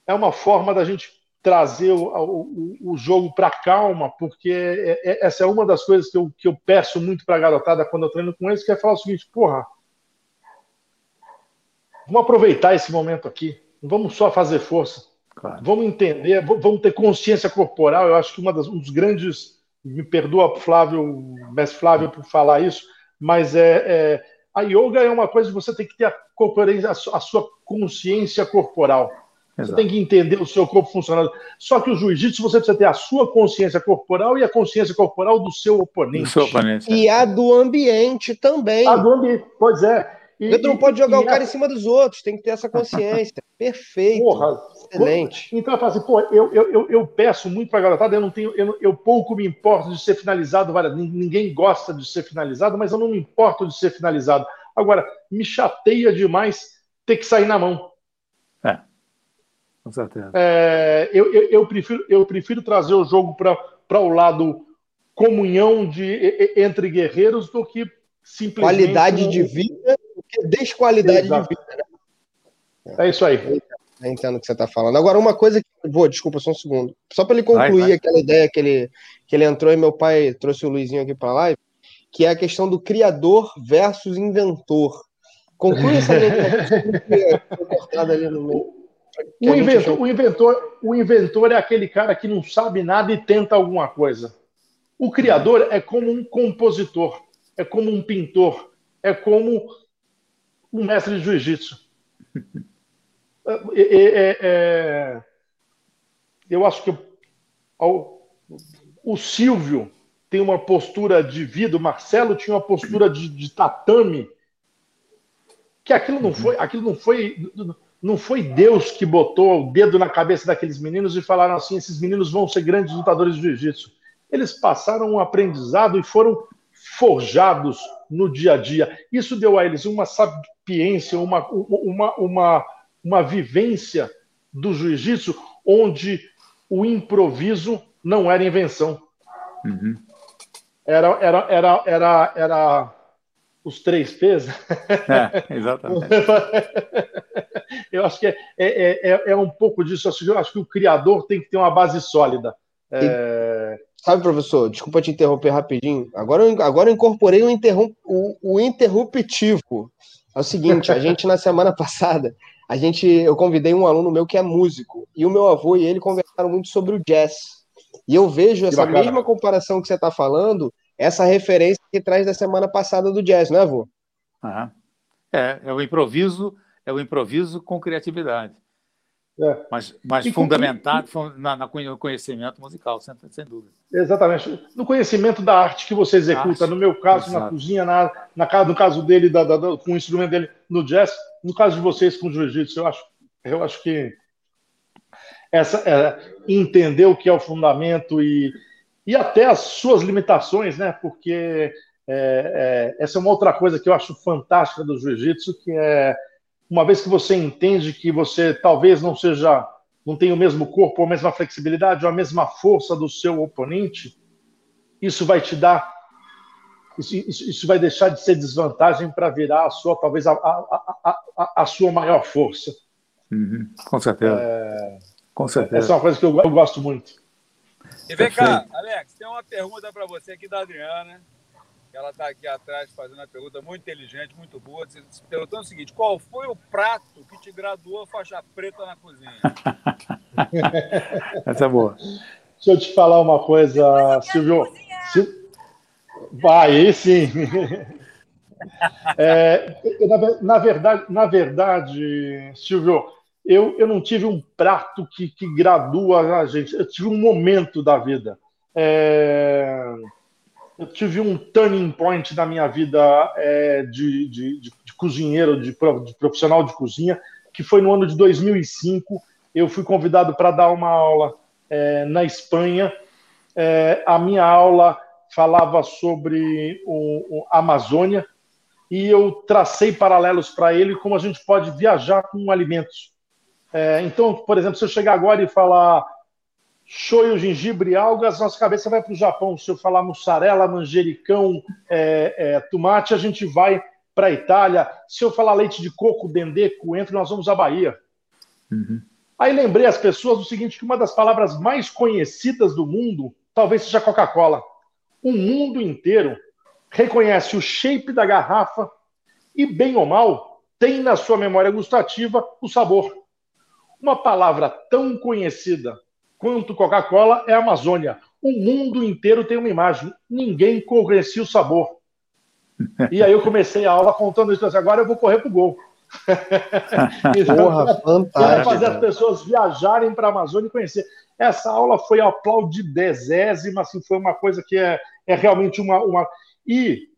é uma forma da gente trazer o, o, o jogo para calma, porque é, é, essa é uma das coisas que eu, que eu peço muito para a garotada quando eu treino com eles, que é falar o seguinte, porra, vamos aproveitar esse momento aqui, não vamos só fazer força, claro. vamos entender, vamos ter consciência corporal, eu acho que uma das, um dos grandes me perdoa, Flávio, mestre Flávio, por falar isso, mas é, é, a yoga é uma coisa que você tem que ter a, a sua consciência corporal. Exato. Você tem que entender o seu corpo funcionando. Só que o jiu-jitsu você precisa ter a sua consciência corporal e a consciência corporal do seu oponente. Do seu oponente. E a do ambiente também. A do ambiente, pois é. E, tu não pode jogar o cara a... em cima dos outros, tem que ter essa consciência. <laughs> Perfeito. Porra, Excelente. Então eu falo assim, pô, eu, eu, eu, eu peço muito para a garotada, eu não tenho, eu, eu pouco me importo de ser finalizado, ninguém gosta de ser finalizado, mas eu não me importo de ser finalizado. Agora, me chateia demais ter que sair na mão. É. Com certeza. É, eu, eu, eu, prefiro, eu prefiro trazer o jogo para o lado comunhão de, entre guerreiros do que simplesmente. Qualidade de vida desqualidade Exato. de vida. Né? É isso aí. Eu entendo o que você está falando. Agora, uma coisa que. Vou, desculpa, só um segundo. Só para ele concluir vai, vai. aquela ideia que ele, que ele entrou e meu pai trouxe o Luizinho aqui para a live, que é a questão do criador versus inventor. Conclui essa <laughs> ideia cortada ali no meio. O inventor, o, inventor, o inventor é aquele cara que não sabe nada e tenta alguma coisa. O criador é como um compositor, é como um pintor, é como um mestre de jiu-jitsu. <laughs> É, é, é, eu acho que o, o Silvio tem uma postura de vida, o Marcelo tinha uma postura de, de tatame, que aquilo não foi, aquilo não foi, não foi Deus que botou o dedo na cabeça daqueles meninos e falaram assim: esses meninos vão ser grandes lutadores de jiu-jitsu. Eles passaram um aprendizado e foram forjados no dia a dia. Isso deu a eles uma sapiência, uma, uma, uma, uma vivência do jiu-jitsu onde o improviso não era invenção. Uhum. Era, era, era, era, era os três P's. É, <laughs> exatamente. Eu acho que é, é, é, é, um pouco disso. Eu acho que o criador tem que ter uma base sólida. É... Sabe, professor, desculpa te interromper rapidinho. Agora, agora eu incorporei o, interrom o, o interruptivo. É o seguinte, a gente na semana passada, a gente, eu convidei um aluno meu que é músico, e o meu avô e ele conversaram muito sobre o jazz. E eu vejo essa mesma comparação que você está falando, essa referência que traz da semana passada do jazz, não é, avô? Ah, é, é o improviso, é o improviso com criatividade. É. Mas, mas fundamentado com... na, no conhecimento musical, sem, sem dúvida. Exatamente. No conhecimento da arte que você executa, arte. no meu caso, Exato. na cozinha, na, na, no caso dele, da, da, com o instrumento dele no jazz, no caso de vocês com o jiu-jitsu, eu acho, eu acho que essa, é, entender o que é o fundamento e, e até as suas limitações, né? Porque é, é, essa é uma outra coisa que eu acho fantástica do jiu-jitsu, que é uma vez que você entende que você talvez não seja, não tenha o mesmo corpo, a mesma flexibilidade, ou a mesma força do seu oponente, isso vai te dar, isso, isso, isso vai deixar de ser desvantagem para virar a sua, talvez a, a, a, a sua maior força. Uhum, com certeza. É, com certeza. Essa é uma coisa que eu, eu gosto muito. E vem cá, Alex, tem uma pergunta para você aqui da Adriana. Ela está aqui atrás fazendo uma pergunta muito inteligente, muito boa, se perguntando o seguinte: qual foi o prato que te graduou faixa preta na cozinha? <laughs> Essa é boa. Deixa eu te falar uma coisa, Silvio. Vai, sim. <laughs> É, na, na, verdade, na verdade, Silvio, eu, eu não tive um prato que, que gradua a gente. Eu tive um momento da vida. É, eu tive um turning point na minha vida é, de, de, de, de, cozinheiro, de, de, profissional de cozinha, que foi no ano de 2005. Eu fui convidado para dar uma aula é, na Espanha. É, a minha aula falava sobre o, o, Amazônia e eu tracei paralelos para ele como a gente pode viajar com alimentos. É, então, por exemplo, se eu chegar agora e falar shoyu, gengibre e algas, nossa cabeça vai para o Japão. Se eu falar mussarela, manjericão, é, é, tomate, a gente vai para a Itália. Se eu falar leite de coco, dendê, coentro, nós vamos à Bahia. Uhum. Aí lembrei as pessoas do seguinte, que uma das palavras mais conhecidas do mundo talvez seja Coca-Cola. O mundo inteiro reconhece o shape da garrafa e, bem ou mal, tem na sua memória gustativa o sabor. Uma palavra tão conhecida quanto Coca-Cola é a Amazônia. O mundo inteiro tem uma imagem. Ninguém conhecia o sabor. E aí eu comecei a aula contando isso. Agora eu vou correr pro gol. <laughs> <laughs> Porra, fantástico. fazer as pessoas viajarem para a Amazônia e conhecer. Essa aula foi aplaudidésima, assim, foi uma coisa que é, é realmente uma, uma. E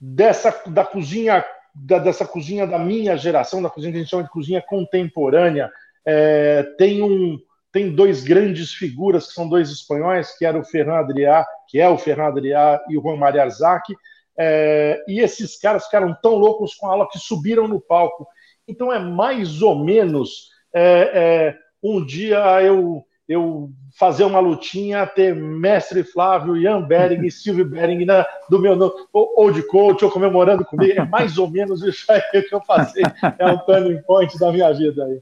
dessa da cozinha, da, dessa cozinha da minha geração, da cozinha que a gente chama de cozinha contemporânea, é, tem um tem dois grandes figuras, que são dois espanhóis, que era o Fernando Adrià, que é o Fernando Adrià e o Juan Maria Arzac, é, e esses caras ficaram tão loucos com a aula que subiram no palco. Então é mais ou menos é, é, um dia eu eu fazer uma lutinha, ter mestre Flávio, Ian Bering e <laughs> Silvio Bering na, do meu no, ou, de coach, ou comemorando comigo. É mais ou menos isso aí que eu passei. É um turning point da minha vida aí.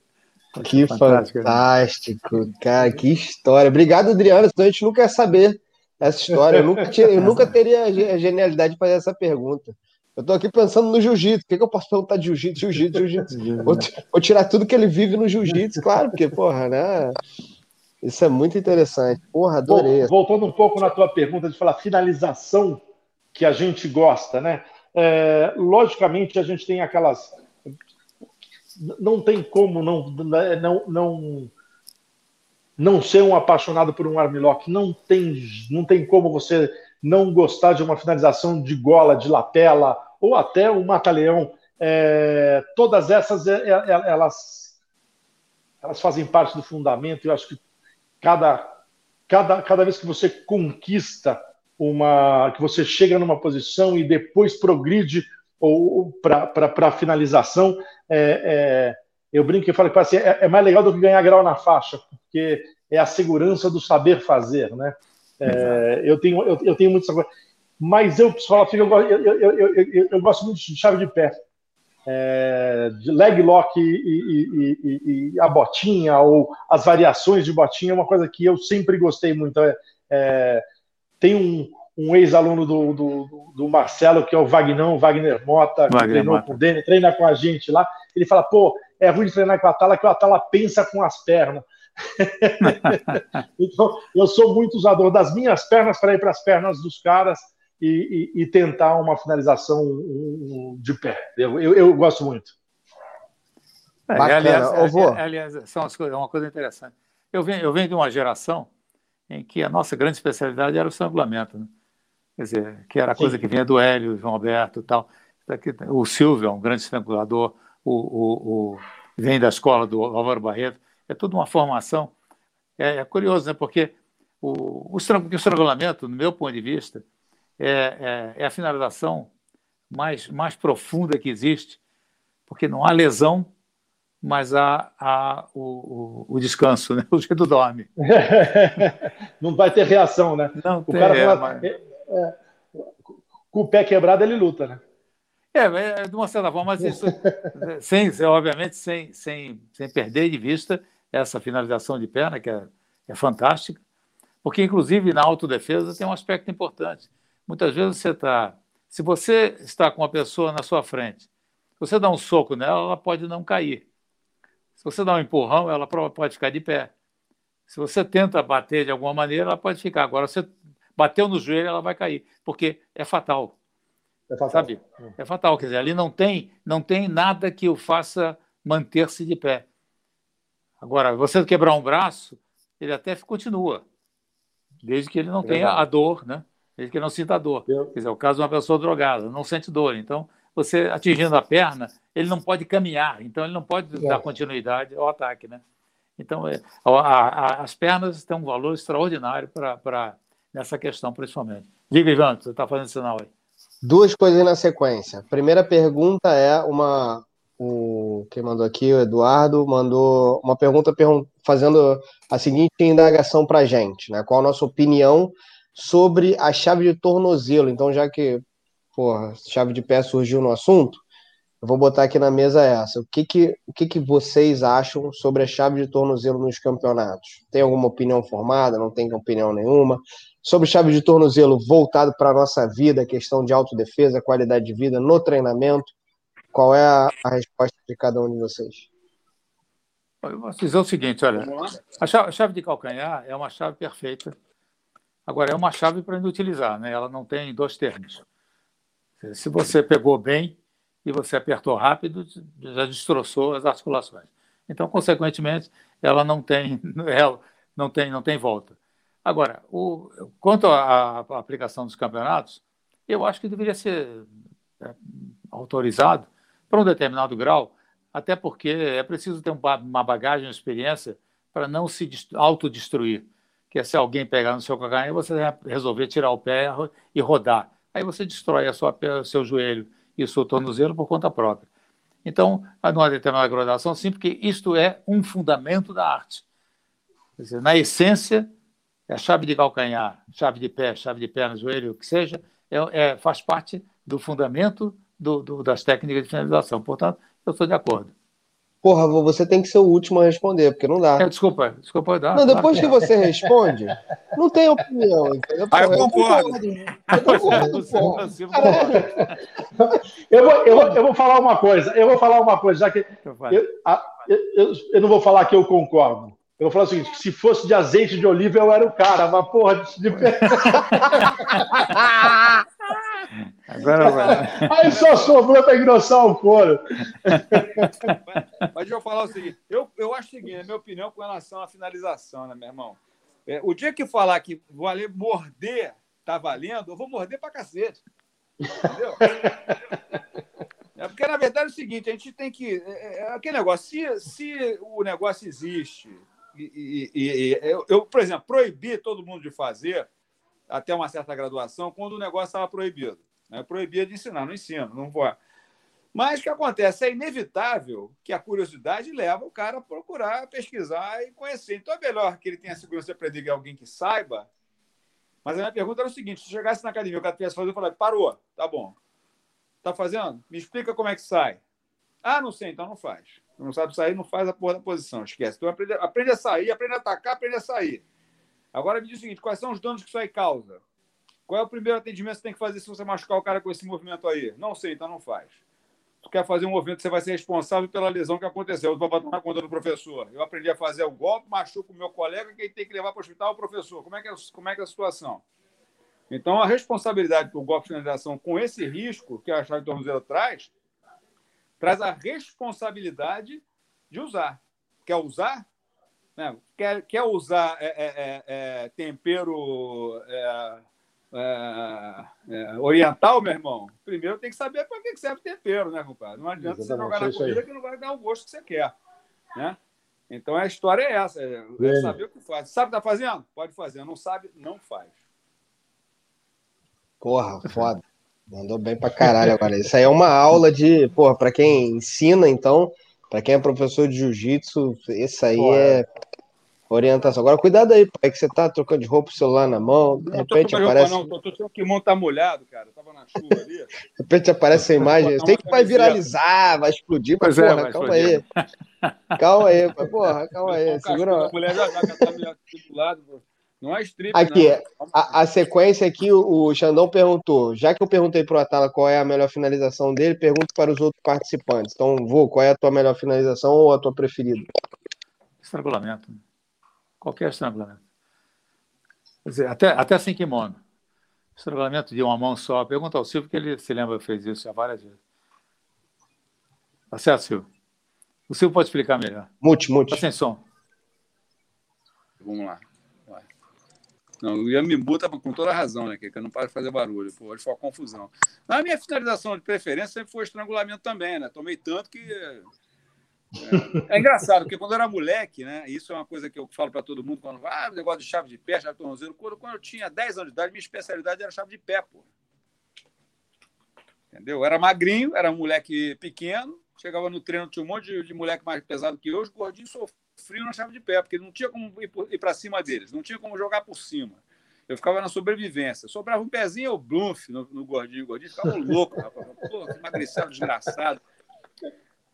Que fantástico, cara, que história. Obrigado, Adriano. Senão a gente nunca ia saber essa história. Eu nunca, tinha, eu nunca teria a genialidade de fazer essa pergunta. Eu tô aqui pensando no jiu-jitsu. O que, que, eu posso perguntar de jiu-jitsu? Jiu-jitsu, jiu-jitsu. Vou, vou, tirar tudo que ele vive no jiu-jitsu, claro, porque, porra, né? Isso é muito interessante. Porra, adorei. Voltando um pouco na tua pergunta de falar finalização que a gente gosta, né? É, logicamente, a gente tem aquelas. Não tem como não, não, não, não ser um apaixonado por um armlock. Não tem, não tem como você não gostar de uma finalização de gola, de lapela, ou até um mata-leão. É, todas essas, é, é, elas, elas fazem parte do fundamento. Eu acho que cada, cada, cada vez que você conquista uma. que você chega numa posição e depois progride para a finalização, é, é, eu brinco e falo que assim, é, é, mais legal do que ganhar grau na faixa, porque é a segurança do saber fazer, né? É, eu tenho eu, eu tenho muita coisa, mas eu falo eu, eu, eu, eu, eu gosto muito de chave de pé é, de leg lock e, e, e, e, a botinha ou as variações de botinha é uma coisa que eu sempre gostei muito. É, é, tem um, um ex-aluno do, do, do, Marcelo, que é o Vagnão, Wagner Mota, que Wagner treinou Mota. com o Dene, treina com a gente lá. Ele fala: pô, é ruim de treinar com a Atala, que o Atala pensa com as pernas. <laughs> <laughs> então, eu sou muito usador das minhas pernas para ir para as pernas dos caras e, e, e tentar uma finalização de pé. Eu, eu, eu gosto muito. É, aliás, é, aliás, são é uma coisa interessante. Eu venho, eu venho de uma geração em que a nossa grande especialidade era o estrangulamento. Né? Quer dizer, que era a coisa Sim. que vinha do Hélio, João Alberto e tal. O Silvio é um grande estrangulador, o, o, o, vem da escola do Álvaro Barreto. É tudo uma formação. É, é curioso, né? porque o, o estrangulamento, no meu ponto de vista, é, é, é a finalização mais, mais profunda que existe, porque não há lesão, mas há, há o, o, o, descanso, né? <laughs> o jeito dorme. <laughs> não vai ter reação, né? Não o tem, cara é, mas... é, é, com o pé quebrado ele luta, né? É, é de uma certa forma, mas isso, <laughs> sem, obviamente, sem, sem, sem perder de vista essa finalização de perna, que é, é fantástica, porque, inclusive, na autodefesa tem um aspecto importante. Muitas vezes você está. Se você está com uma pessoa na sua frente, se você dá um soco nela, ela pode não cair. Se você dá um empurrão, ela pode ficar de pé. Se você tenta bater de alguma maneira, ela pode ficar. Agora, você bateu no joelho, ela vai cair, porque é fatal. É fatal. Sabe? É fatal. Quer dizer, ali não tem, não tem nada que o faça manter-se de pé. Agora, você quebrar um braço, ele até continua, desde que ele não é tenha a dor, né? Desde que não sinta dor. Eu... Quer dizer, é o caso de uma pessoa drogada, não sente dor. Então, você atingindo a perna, ele não pode caminhar, então ele não pode é. dar continuidade ao ataque, né? Então, é, a, a, as pernas têm um valor extraordinário para nessa questão, principalmente. Diga, Ivan, você está fazendo sinal aí. Duas coisas na sequência. Primeira pergunta é uma. O, quem mandou aqui, o Eduardo, mandou uma pergunta fazendo a seguinte indagação para a gente, né? Qual a nossa opinião sobre a chave de tornozelo. Então, já que porra, chave de pé surgiu no assunto, eu vou botar aqui na mesa essa. O que, que, o que, que vocês acham sobre a chave de tornozelo nos campeonatos? Tem alguma opinião formada? Não tem opinião nenhuma? Sobre chave de tornozelo voltado para a nossa vida, questão de autodefesa, qualidade de vida no treinamento, qual é a, a resposta de cada um de vocês? Eu vou dizer o seguinte, olha, a chave, a chave de calcanhar é uma chave perfeita Agora, é uma chave para utilizar, né? ela não tem dois termos. Se você pegou bem e você apertou rápido, já destroçou as articulações. Então, consequentemente, ela não tem, <laughs> ela não tem, não tem volta. Agora, o, quanto à, à aplicação dos campeonatos, eu acho que deveria ser é, autorizado para um determinado grau, até porque é preciso ter uma bagagem, uma experiência para não se autodestruir que é se alguém pegar no seu calcanhar, você resolver tirar o pé e rodar. Aí você destrói a sua, o seu joelho e o seu tornozelo por conta própria. Então, não há determinada graduação, sim, porque isto é um fundamento da arte. Dizer, na essência, a chave de calcanhar, chave de pé, chave de perna, joelho, o que seja, é, é faz parte do fundamento do, do, das técnicas de finalização. Portanto, eu estou de acordo. Porra, você tem que ser o último a responder, porque não dá. É, desculpa, desculpa dar. Não, depois que você responde, não tem opinião, entendeu? Ah, eu concordo. Eu, concordo, <laughs> eu, vou, eu, vou, eu vou falar uma coisa, eu vou falar uma coisa, já que eu, eu, eu, não vou falar que eu concordo. Eu vou falar o seguinte: se fosse de azeite de oliva, eu era o cara, mas porra, de... <laughs> Agora vai. <laughs> Aí só sobrou para engrossar o couro. <laughs> Mas, deixa eu falar o seguinte: eu, eu acho o seguinte, a minha opinião com relação à finalização, né, meu irmão? É, o dia que falar que valer morder tá valendo, eu vou morder para cacete. Entendeu? É porque, na verdade, é o seguinte: a gente tem que. É, é, é aquele negócio, se, se o negócio existe, e, e, e eu, eu, por exemplo, proibi todo mundo de fazer até uma certa graduação quando o negócio estava proibido. Né? Proibia de ensinar, não ensino, não vou. Mas o que acontece? É inevitável que a curiosidade leva o cara a procurar, pesquisar e conhecer. Então é melhor que ele tenha a segurança de aprender que alguém que saiba. Mas a minha pergunta era o seguinte: se chegasse na academia, o cara tivesse fazendo, eu falaria, parou, tá bom. Tá fazendo? Me explica como é que sai. Ah, não sei, então não faz. Não sabe sair, não faz a porra da posição, esquece. Então aprende, aprende a sair, aprende a atacar, aprende a sair. Agora me diz o seguinte: quais são os danos que isso aí causa? Qual é o primeiro atendimento que você tem que fazer se você machucar o cara com esse movimento aí? Não sei, então não faz. Tu quer fazer um movimento, você vai ser responsável pela lesão que aconteceu. Tu vai botar na conta do professor. Eu aprendi a fazer o golpe, machuco o meu colega, quem tem que levar para o hospital é o professor. Como é que é, como é, que é a situação? Então, a responsabilidade do golpe de finalização com esse risco que a chave de tornozelo traz, traz a responsabilidade de usar. Quer usar? Né? Quer, quer usar é, é, é, é tempero é, é, é, oriental, meu irmão, primeiro tem que saber para que serve tempero, né, compadre? Não adianta Exatamente, você jogar na comida que não vai dar o gosto que você quer. Né? Então a história é essa: é, é saber o que faz. Sabe o que está fazendo? Pode fazer. Não sabe, não faz. Porra, foda. <laughs> Mandou bem pra caralho agora. Isso aí é uma aula de, porra, pra quem ensina, então, pra quem é professor de jiu-jitsu, isso aí porra. é orientação. Agora, cuidado aí, pai, que você tá trocando de roupa, o celular na mão, de repente não aparece. Roupa, não, tô, tô, que mão tá molhado, cara. Eu tava na chuva ali. <laughs> de repente aparece a imagem. Eu sei que vai viralizar, vai explodir, mas, é, porra, calma aí. Calma aí, porra, calma aí. Segura. A mulher já, já tá do lado, não é strip, Aqui, a, a, sequência aqui, o, o Xandão perguntou. Já que eu perguntei para o Atala qual é a melhor finalização dele, pergunto para os outros participantes. Então, vou, qual é a tua melhor finalização ou a tua preferida? Estrangulamento qualquer estrangulamento. Quer dizer, até, até sem kimono. Estrangulamento de uma mão só. Pergunta ao Silvio, que ele se lembra que fez isso já várias vezes. Tá certo, Silvio? O Silvio pode explicar melhor. Mute, mute. Tá sem som. Vamos lá. Vai. Não, o Ian Mimbu tá com toda a razão, né? Que eu não para de fazer barulho. Pô, hoje foi uma confusão. A minha finalização de preferência sempre foi estrangulamento também, né? Tomei tanto que é, engraçado, porque quando eu era moleque, né? Isso é uma coisa que eu falo para todo mundo quando ah, negócio de chave de pé, chave de tornozelo. Quando, quando eu tinha 10 anos de idade, minha especialidade era chave de pé, pô. Entendeu? Eu era magrinho, era um moleque pequeno, chegava no treino, tinha um monte de, de moleque mais pesado que eu, os gordinhos sofriam na chave de pé, porque não tinha como ir, para cima deles, não tinha como jogar por cima. Eu ficava na sobrevivência. Sobrava um pezinho, eu blunf no, no gordinho. O gordinho ficava louco, rapaz. Pô, que desgraçado.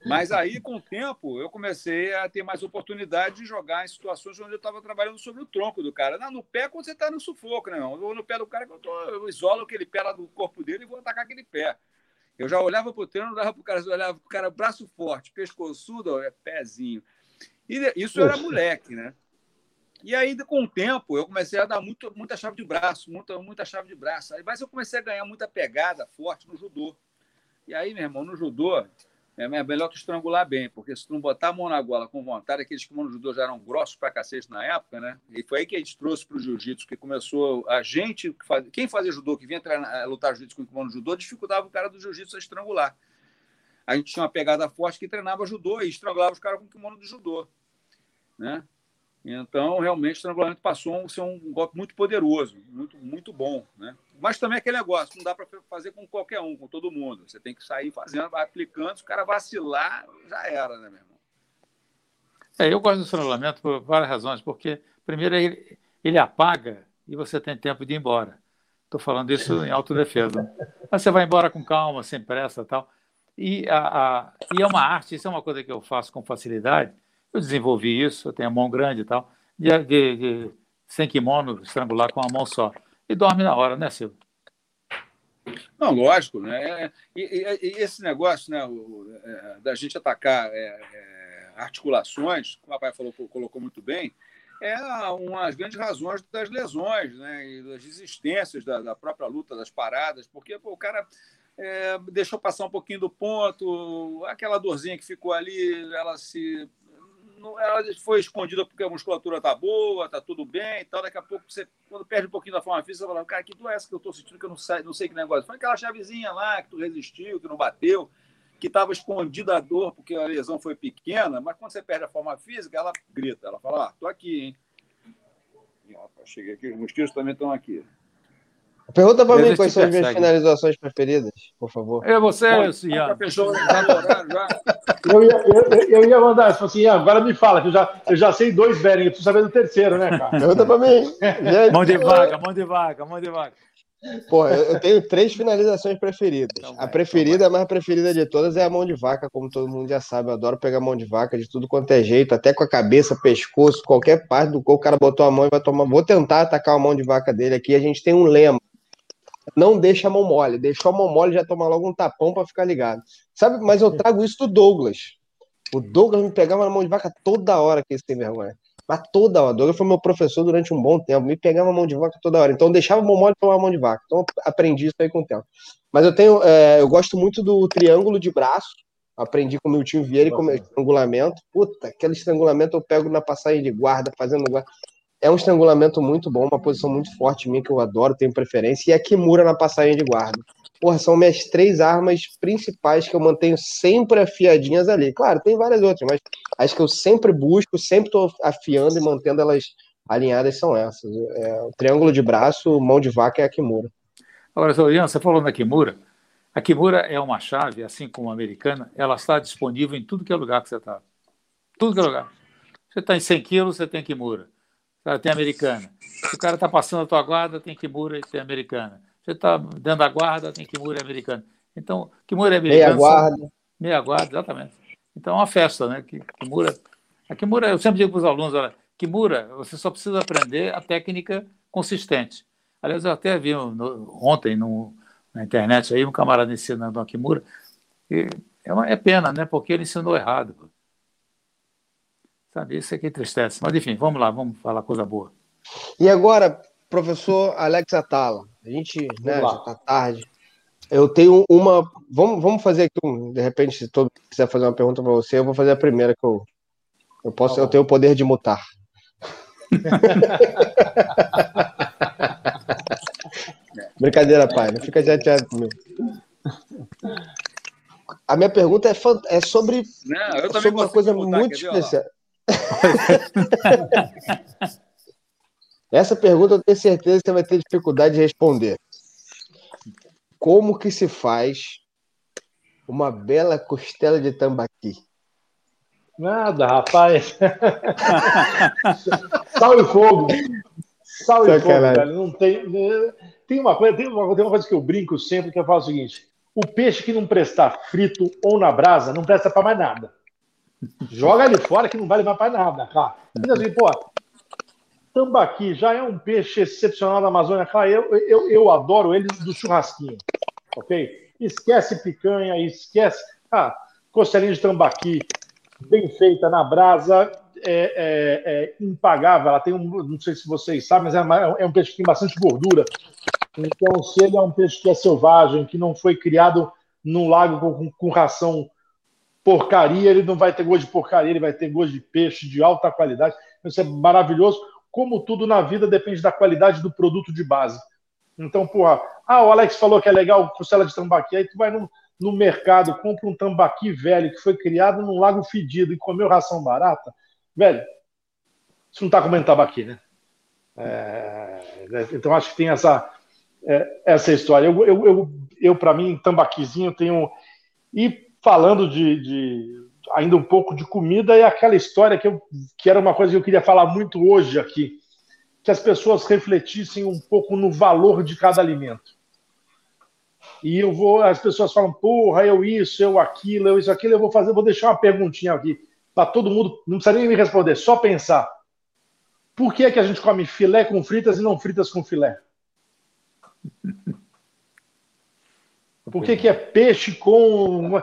Mas aí, com o tempo, eu comecei a ter mais oportunidade de jogar em situações onde eu estava trabalhando sobre o tronco do cara. Não, no pé, quando você está no sufoco, né? Eu vou no pé do cara, eu, tô, eu isolo aquele pé lá do corpo dele e vou atacar aquele pé. Eu já olhava para o treino, dava para o cara, olhava para o cara, braço forte, pescoçudo, é pezinho. E isso era moleque, né? E aí, com o tempo, eu comecei a dar muito, muita chave de braço, muita, muita chave de braço. Mas eu comecei a ganhar muita pegada forte no judô. E aí, meu irmão, no judô, é melhor tu estrangular bem, porque se tu não botar a mão na gola com vontade, aqueles kimonos judô já eram grossos pra cacete na época, né? E foi aí que a gente trouxe para o jiu-jitsu, que começou a gente, quem fazia judô, que vinha treinar, eh, lutar jiu-jitsu com kimono judô, dificultava o cara do jiu-jitsu a estrangular. A gente tinha uma pegada forte que treinava judô e estrangulava os caras com kimono de judô, né? Então, realmente, o estrangulamento passou a ser um golpe muito poderoso, muito, muito bom. Né? Mas também é aquele negócio, não dá para fazer com qualquer um, com todo mundo. Você tem que sair fazendo, aplicando, se o cara vacilar, já era, né, meu irmão? É, eu gosto do estrangulamento por várias razões, porque, primeiro, ele, ele apaga e você tem tempo de ir embora. Estou falando isso em autodefesa. Mas você vai embora com calma, sem pressa tal. E, a, a, e é uma arte, isso é uma coisa que eu faço com facilidade, eu desenvolvi isso, eu tenho a mão grande e tal, de, de, de sem kimono, estrangular com a mão só. E dorme na hora, né, Silvio? Não, lógico, né? E, e, e esse negócio, né, o, é, da gente atacar é, é, articulações, como o papai falou, colocou muito bem, é uma das grandes razões das lesões né, e das desistências da, da própria luta, das paradas, porque pô, o cara é, deixou passar um pouquinho do ponto, aquela dorzinha que ficou ali, ela se. Ela foi escondida porque a musculatura tá boa, tá tudo bem e tal. Daqui a pouco, você, quando perde um pouquinho da forma física, você fala, cara, que dor essa que eu tô sentindo que eu não sei, não sei que negócio? Foi aquela chavezinha lá que tu resistiu, que não bateu que estava escondida a dor porque a lesão foi pequena, mas quando você perde a forma física, ela grita, ela fala, ah, tô aqui, hein? Cheguei aqui, os mosquitos também estão aqui. Pergunta para mim quais são as minhas finalizações preferidas, por favor. É você, Ian. <laughs> Eu ia, eu, eu ia mandar, tipo assim, agora me fala, que eu já, eu já sei dois Bering, eu preciso saber do terceiro, né, cara? Pergunta para mim. <laughs> Gente, mão de vaca, mão de vaca, mão de vaca. Pô, eu tenho três finalizações preferidas. Então a preferida, então a mais preferida de todas é a mão de vaca, como todo mundo já sabe. Eu adoro pegar mão de vaca de tudo quanto é jeito, até com a cabeça, pescoço, qualquer parte do corpo. O cara botou a mão e vai tomar. Vou tentar atacar a mão de vaca dele aqui. A gente tem um lema. Não deixa a mão mole. Deixou a mão mole, já toma logo um tapão para ficar ligado. Sabe? Mas eu trago isso do Douglas. O Douglas me pegava na mão de vaca toda hora que esse tem vergonha. Mas toda hora. Douglas foi meu professor durante um bom tempo. Me pegava a mão de vaca toda hora. Então eu deixava o mole tomar a mão de vaca. Então aprendi isso aí com o tempo. Mas eu tenho. É, eu gosto muito do triângulo de braço. Aprendi com o meu tio Vieira e com o meu estrangulamento. Puta, aquele estrangulamento eu pego na passagem de guarda, fazendo guarda. É um estrangulamento muito bom, uma posição muito forte minha que eu adoro, tenho preferência. E a Kimura na passagem de guarda. Porra, são minhas três armas principais que eu mantenho sempre afiadinhas ali. Claro, tem várias outras, mas as que eu sempre busco, sempre estou afiando e mantendo elas alinhadas são essas. É, o triângulo de braço, mão de vaca é a Kimura. Agora, Ian, você falou na Kimura. A Kimura é uma chave, assim como a americana, ela está disponível em tudo que é lugar que você está. Tudo que é lugar. Você está em 100 quilos, você tem Kimura. Tem americana. Se o cara está passando a tua guarda, tem Kimura e tem americana. Você está dentro da guarda, tem Kimura americano. Então, Kimura é americano. Meia guarda. São... Meia guarda, exatamente. Então é uma festa, né? Kimura. A Kimura, eu sempre digo para os alunos, olha, Kimura, você só precisa aprender a técnica consistente. Aliás, eu até vi no, ontem no, na internet aí um camarada ensinando a Kimura. E é, uma, é pena, né? Porque ele ensinou errado. Sabe, isso aqui entristece. Mas enfim, vamos lá, vamos falar coisa boa. E agora, professor Alex Atala, a gente, né, já tá tarde. Eu tenho uma. Vamos, vamos fazer aqui, um, de repente, se todo quiser fazer uma pergunta para você, eu vou fazer a primeira que eu. Eu posso, tá eu tenho o poder de mutar. <laughs> Brincadeira, pai. Não fica chateado comigo. A minha pergunta é, é sobre, não, sobre uma coisa muito especial. <laughs> Essa pergunta eu tenho certeza que você vai ter dificuldade de responder. Como que se faz uma bela costela de tambaqui? Nada, rapaz. <laughs> Sal e fogo. Sal e fogo, velho. Não tem, tem, uma coisa, tem, uma, tem uma coisa que eu brinco sempre, que eu falo o seguinte: o peixe que não prestar frito ou na brasa não presta para mais nada. Joga ele fora que não vai levar para nada, cara. Então, assim, pô, Tambaqui já é um peixe excepcional da Amazônia. Cara, eu, eu, eu adoro ele do churrasquinho, ok? Esquece picanha, esquece. Ah, costelinha de tambaqui, bem feita na brasa, é, é, é, impagável. Ela tem um, não sei se vocês sabem, mas é, é, um peixe que tem bastante gordura. Então, se ele é um peixe que é selvagem, que não foi criado num lago com, com ração porcaria, ele não vai ter gosto de porcaria, ele vai ter gosto de peixe de alta qualidade. Isso é maravilhoso como tudo na vida depende da qualidade do produto de base. Então, porra, ah, o Alex falou que é legal costela de tambaqui, aí tu vai no, no mercado, compra um tambaqui velho que foi criado num lago fedido e comeu ração barata, velho, isso não tá comendo tambaqui, né? É, então, acho que tem essa, é, essa história. Eu, eu, eu, eu para mim, tambaquizinho, tenho. E falando de, de ainda um pouco de comida e aquela história que, eu, que era uma coisa que eu queria falar muito hoje aqui, que as pessoas refletissem um pouco no valor de cada alimento. E eu vou, as pessoas falam, porra, eu isso, eu aquilo, eu isso, aquilo, eu vou fazer, vou deixar uma perguntinha aqui para todo mundo, não precisa nem me responder, só pensar. Por que é que a gente come filé com fritas e não fritas com filé? Por que, que é peixe com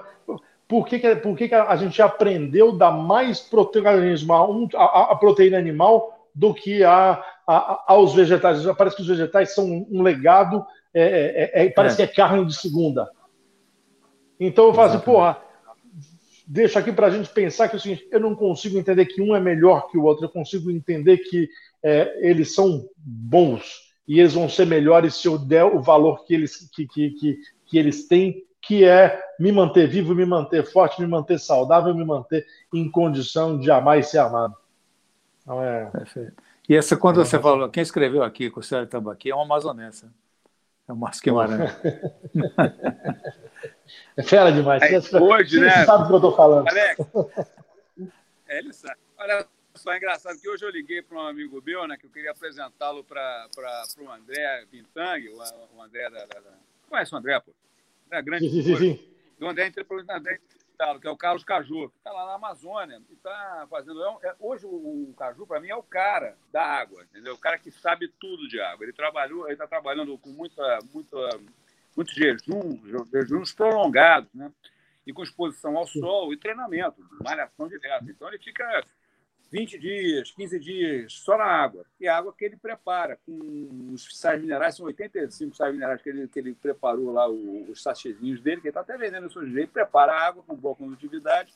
por que, que, por que, que a gente aprendeu a dar mais proteína animal, a, a proteína animal do que a, a, aos vegetais. Parece que os vegetais são um legado, é, é, é, parece é. que é carne de segunda. Então eu falo assim, porra, deixa aqui para a gente pensar que é o seguinte: eu não consigo entender que um é melhor que o outro, eu consigo entender que é, eles são bons e eles vão ser melhores se eu der o valor que eles, que, que, que, que eles têm, que é me manter vivo, me manter forte, me manter saudável, me manter em condição de amar e ser amado. Então, é... Perfeito. E essa, quando é você falou, quem escreveu aqui, com o Célio Tambaqui, é uma amazonense. É o Márcio Guimarães. <laughs> é fera demais. É, hoje, né? sabe o que eu estou falando. Alex, é, ele sabe. Olha só, é engraçado que hoje eu liguei para um amigo meu, né, que eu queria apresentá-lo para o André Pintang, o, o André da, da, Conhece o André, pô? É grande. Sim, sim, sim. André que é o Carlos Caju, que está lá na Amazônia e está fazendo. É, é, hoje o, o Caju, para mim, é o cara da água, entendeu? O cara que sabe tudo de água. Ele trabalhou, ele está trabalhando com muita, muita, muito jejum, jejuns prolongados, né? E com exposição ao sol e treinamento, malhação direta. Então ele fica 20 dias, 15 dias só na água. E a água que ele prepara, com os sais minerais, são 85 sais minerais que ele, que ele preparou lá, os sachêzinhos dele, que ele está até vendendo isso hoje. Ele prepara a água com boa condutividade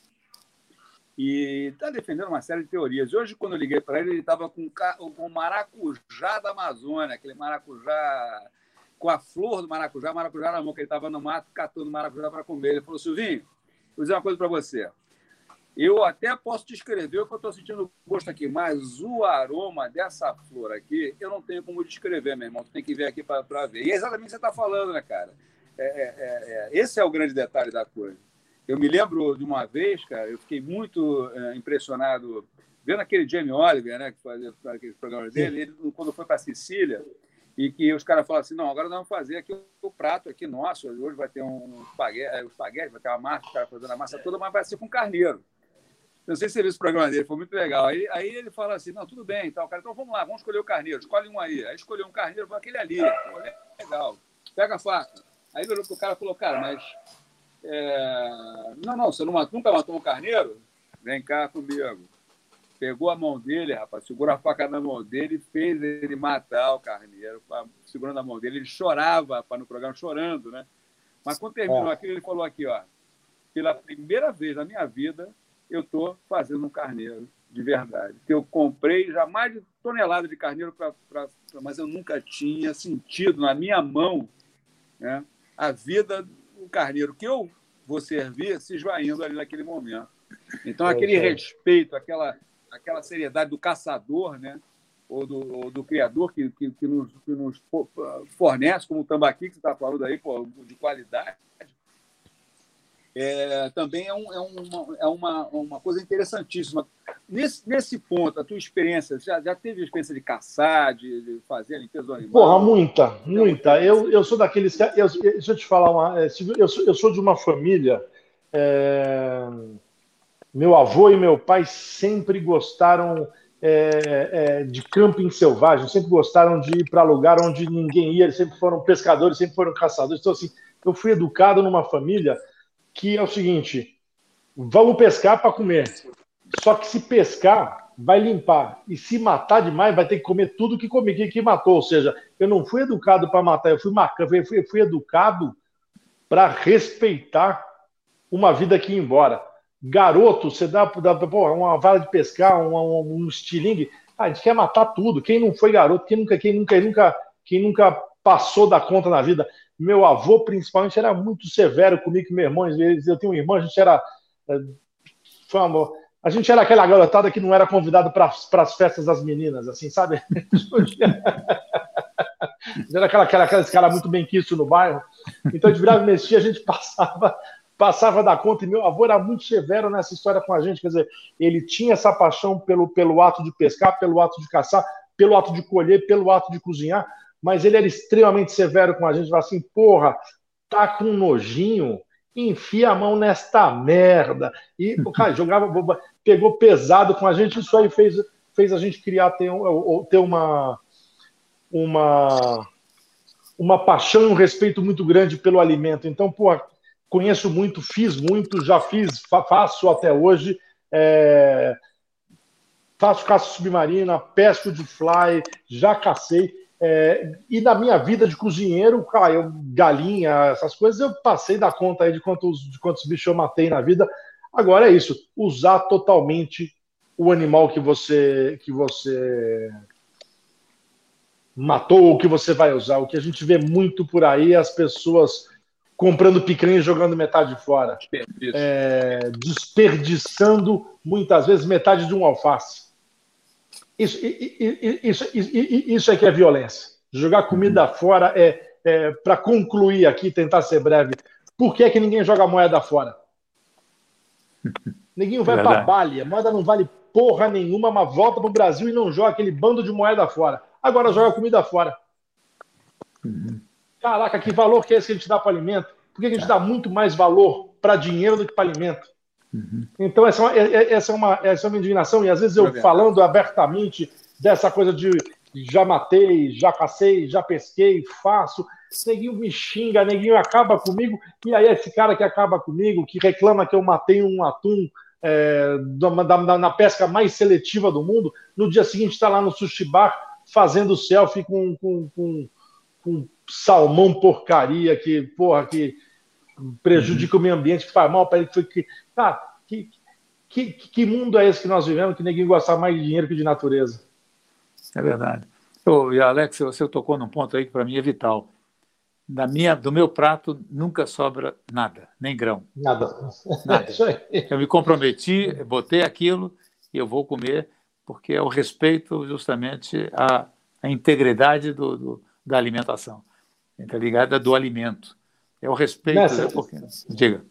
e está defendendo uma série de teorias. Hoje, quando eu liguei para ele, ele estava com o maracujá da Amazônia, aquele maracujá com a flor do maracujá, maracujá na mão, que ele estava no mato catando maracujá para comer. Ele falou, Silvinho, vou dizer uma coisa para você. Eu até posso descrever o que eu estou sentindo gosto aqui, mas o aroma dessa flor aqui, eu não tenho como descrever, meu irmão. Tu tem que ver aqui para ver. E é exatamente o que você está falando, né, cara? É, é, é, é, esse é o grande detalhe da coisa. Eu me lembro de uma vez, cara, eu fiquei muito é, impressionado vendo aquele Jamie Oliver, né, que fazia aqueles programas dele, ele, quando foi para Sicília, e que os caras falaram assim, não, agora nós vamos fazer aqui o prato aqui nosso, hoje vai ter um espaguete, é, espaguete vai ter uma massa, o cara fazendo a massa toda, mas vai ser com carneiro. Não sei se você viu esse programa dele, foi muito legal. Aí, aí ele fala assim: não, tudo bem, então, cara, então vamos lá, vamos escolher o carneiro, escolhe um aí. Aí escolheu um carneiro, foi aquele ali. legal. Pega a faca. Aí virou pro cara e falou: cara, mas. É... Não, não, você não matou, nunca matou um carneiro? Vem cá comigo. Pegou a mão dele, rapaz, segurou a faca na mão dele e fez ele matar o carneiro, segurando a mão dele. Ele chorava para no programa, chorando, né? Mas quando terminou é. aquilo, ele falou aqui, ó, pela primeira vez na minha vida, eu estou fazendo um carneiro de verdade. Eu comprei já mais de tonelada de carneiro, pra, pra, mas eu nunca tinha sentido na minha mão né, a vida do carneiro que eu vou servir se esvaindo ali naquele momento. Então, aquele respeito, aquela, aquela seriedade do caçador, né? Ou do, ou do criador que, que, que, nos, que nos fornece, como o tambaqui que você está falando aí, pô, de qualidade, é, também é, um, é, uma, é uma, uma coisa interessantíssima. Nesse, nesse ponto, a tua experiência, já, já teve experiência de caçar, de, de fazer a limpeza do animal? Porra, muita, muita. Eu, eu sou daqueles. Eu, deixa eu te falar, uma, é, eu, sou, eu sou de uma família. É, meu avô e meu pai sempre gostaram é, é, de camping selvagem, sempre gostaram de ir para lugar onde ninguém ia, eles sempre foram pescadores, sempre foram caçadores. Então, assim, eu fui educado numa família que é o seguinte: vamos pescar para comer. Só que se pescar, vai limpar. E se matar demais, vai ter que comer tudo que comi, que, matou. Ou seja, eu não fui educado para matar, eu fui, eu fui, fui educado para respeitar uma vida que ia embora. Garoto, você dá, dá pô, uma vara de pescar, um, um, um estilingue, ah, a gente quer matar tudo. Quem não foi garoto, quem nunca, quem nunca, quem nunca, quem nunca passou da conta na vida. Meu avô, principalmente, era muito severo comigo, meu irmão. Eu tenho um irmão, a gente era. É, foi amor. A gente era aquela garotada que não era convidado para as festas das meninas, assim, sabe? <laughs> era aquela, aquela, aquela cara muito bem quisto no bairro. Então, de virava e mexia, a gente passava passava da conta e meu avô era muito severo nessa história com a gente, quer dizer, ele tinha essa paixão pelo, pelo ato de pescar, pelo ato de caçar, pelo ato de colher, pelo ato de cozinhar, mas ele era extremamente severo com a gente, falava assim, porra, tá com nojinho, enfia a mão nesta merda. E, cara, <laughs> jogava, pegou pesado com a gente, isso aí fez, fez a gente criar, ter, ter uma, uma, uma paixão e um respeito muito grande pelo alimento. Então, porra, conheço muito, fiz muito, já fiz, faço até hoje. É, faço caça submarina, pesco de fly, já cacei. É, e na minha vida de cozinheiro, cara, eu, galinha, essas coisas, eu passei da conta aí de quantos, de quantos bichos eu matei na vida. Agora é isso, usar totalmente o animal que você que você matou ou que você vai usar. O que a gente vê muito por aí é as pessoas comprando picanha e jogando metade fora. É, desperdiçando muitas vezes metade de um alface. Isso, isso, isso, isso é que é violência. Jogar comida uhum. fora é, é para concluir aqui, tentar ser breve. Por que, é que ninguém joga moeda fora? <laughs> Ninguém vai para Bali, a moeda não vale porra nenhuma, mas volta para o Brasil e não joga aquele bando de moeda fora. Agora joga comida fora. Uhum. Caraca, que valor que é esse que a gente dá para alimento? Por que a gente é. dá muito mais valor para dinheiro do que para alimento? Uhum. Então, essa é, uma, é, é, essa, é uma, essa é uma indignação, e às vezes eu falando abertamente dessa coisa de já matei, já cacei, já pesquei, faço, neguinho me xinga, neguinho acaba comigo, e aí esse cara que acaba comigo, que reclama que eu matei um atum é, da, da, na pesca mais seletiva do mundo, no dia seguinte está lá no sushi bar fazendo selfie com, com, com, com salmão porcaria que, porra, que prejudica uhum. o meio ambiente, que faz mal para ele. Que, cara, que, que, que mundo é esse que nós vivemos que ninguém gosta mais de dinheiro que de natureza? É verdade. Oh, e Alex, você tocou num ponto aí que para mim é vital. Da minha, do meu prato nunca sobra nada, nem grão. Nada. nada. <laughs> Eu me comprometi, botei aquilo e eu vou comer, porque é o respeito justamente à, à integridade do, do, da alimentação, está ligada do alimento. O respeito. Né? Porque... Diga.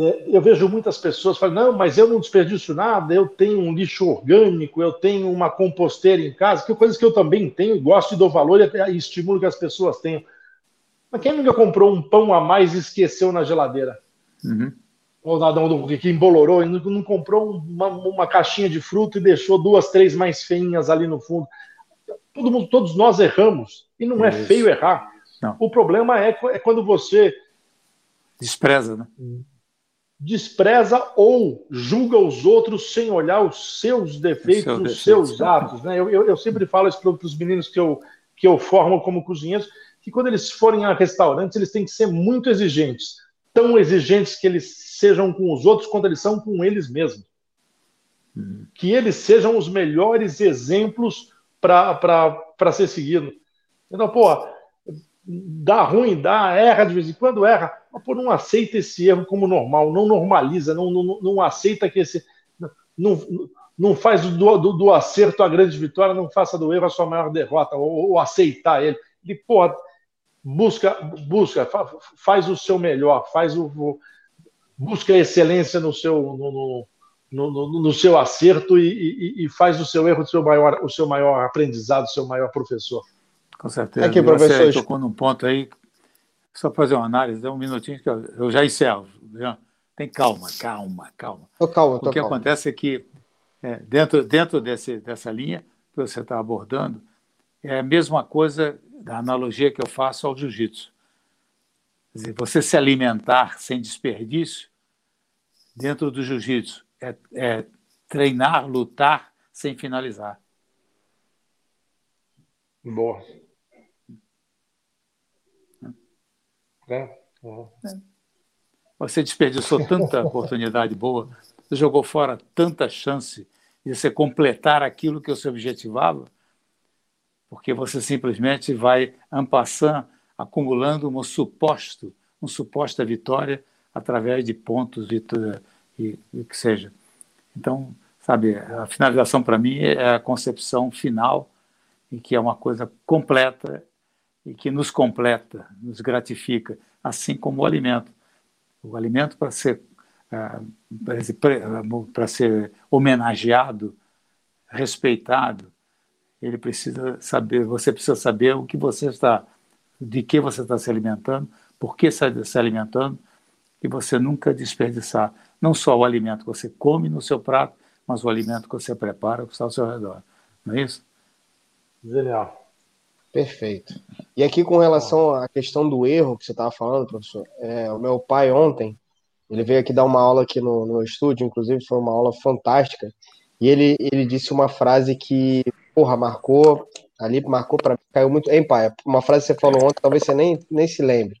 É, eu vejo muitas pessoas falando, não, mas eu não desperdiço nada, eu tenho um lixo orgânico, eu tenho uma composteira em casa, que coisas que eu também tenho, gosto e dou valor e, estimulo que as pessoas tenham. Mas quem nunca comprou um pão a mais e esqueceu na geladeira? Uhum. Ou nada, que embolorou, e não, não comprou uma, uma, caixinha de fruta e deixou duas, três mais feinhas ali no fundo. Todo mundo, todos nós erramos. E não é, é feio errar. Não. O problema é, é quando você despreza, né? Despreza ou julga os outros sem olhar os seus defeitos, seu os seus atos. Né? Eu, eu, eu, sempre falo isso para os meninos que eu, que eu formo como cozinheiros, que quando eles forem a restaurantes, eles têm que ser muito exigentes. Tão exigentes que eles sejam com os outros quanto eles são com eles mesmos. Hum. Que eles sejam os melhores exemplos para ser seguido. Então, pô, dá ruim, dá, erra de vez em quando, erra, mas pô, não aceita esse erro como normal, não normaliza, não, não, não aceita que esse. Não, não faz do, do, do, acerto a grande vitória, não faça do erro a sua maior derrota, ou, ou aceitar ele. E, pô, busca, busca, faz o seu melhor, faz o. busca a excelência no seu. No, no, no, no seu acerto e, e, e, faz o seu erro o seu maior, o seu maior aprendizado, o seu maior professor. Com certeza. Aqui, professor. Você tocou num ponto aí, só fazer uma análise, dá um minutinho que eu, eu já encerro. Já. Tem calma, calma, calma. Tô calma tô o que calma. acontece é que, é, dentro, dentro desse, dessa linha que você está abordando, é a mesma coisa da analogia que eu faço ao jiu-jitsu. Você se alimentar sem desperdício, dentro do jiu-jitsu, é, é treinar, lutar sem finalizar. Boa. É. Você desperdiçou tanta <laughs> oportunidade boa, você jogou fora tanta chance de você completar aquilo que você objetivava, porque você simplesmente vai ampassando, acumulando um suposto, uma suposta vitória através de pontos e, e, e que seja. Então, sabe, a finalização para mim é a concepção final e que é uma coisa completa e que nos completa, nos gratifica, assim como o alimento. O alimento para ser ah, para ser homenageado, respeitado, ele precisa saber, você precisa saber o que você está, de que você está se alimentando, por que está se alimentando, e você nunca desperdiçar não só o alimento que você come no seu prato, mas o alimento que você prepara que está ao seu redor. Não é isso? Genial. Perfeito. E aqui com relação à questão do erro que você estava falando, professor, é, o meu pai ontem, ele veio aqui dar uma aula aqui no, no estúdio, inclusive foi uma aula fantástica, E ele, ele disse uma frase que, porra, marcou, ali marcou para mim, caiu muito. Hein, pai? Uma frase que você falou ontem, talvez você nem, nem se lembre.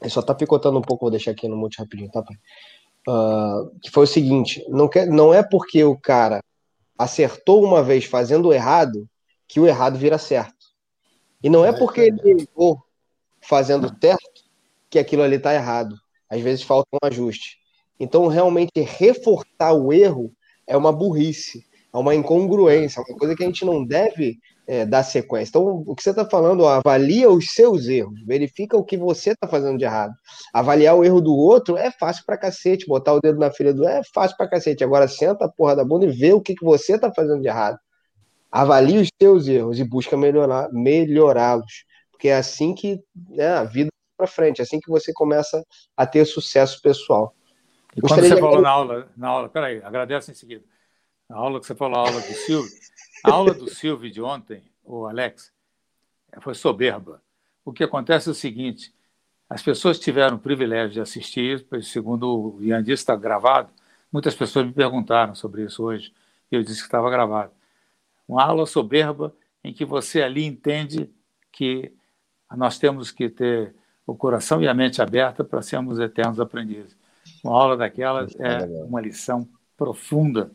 Ele só tá picotando um pouco, vou deixar aqui no mute rapidinho, tá, pai? Uh, que foi o seguinte: não, quer, não é porque o cara acertou uma vez fazendo errado que o errado vira certo. E não é porque ele errou fazendo certo que aquilo ali está errado. Às vezes falta um ajuste. Então, realmente, reforçar o erro é uma burrice, é uma incongruência, é uma coisa que a gente não deve é, dar sequência. Então, o que você está falando, ó, avalia os seus erros, verifica o que você está fazendo de errado. Avaliar o erro do outro é fácil pra cacete, botar o dedo na filha do é fácil pra cacete. Agora, senta a porra da bunda e vê o que, que você está fazendo de errado. Avalie os seus erros e busca melhorar, melhorá-los. Porque é assim que né, a vida para frente, é assim que você começa a ter sucesso pessoal. E quando você falou na aula, na aula, peraí, agradeço em seguida. A aula que você falou, a aula do Silvio, a aula do Silvio de ontem, o Alex, foi soberba. O que acontece é o seguinte: as pessoas tiveram o privilégio de assistir, segundo o Ian disse, está gravado. Muitas pessoas me perguntaram sobre isso hoje, e eu disse que estava gravado. Uma aula soberba em que você ali entende que nós temos que ter o coração e a mente aberta para sermos eternos aprendizes. Uma aula daquelas é uma lição profunda,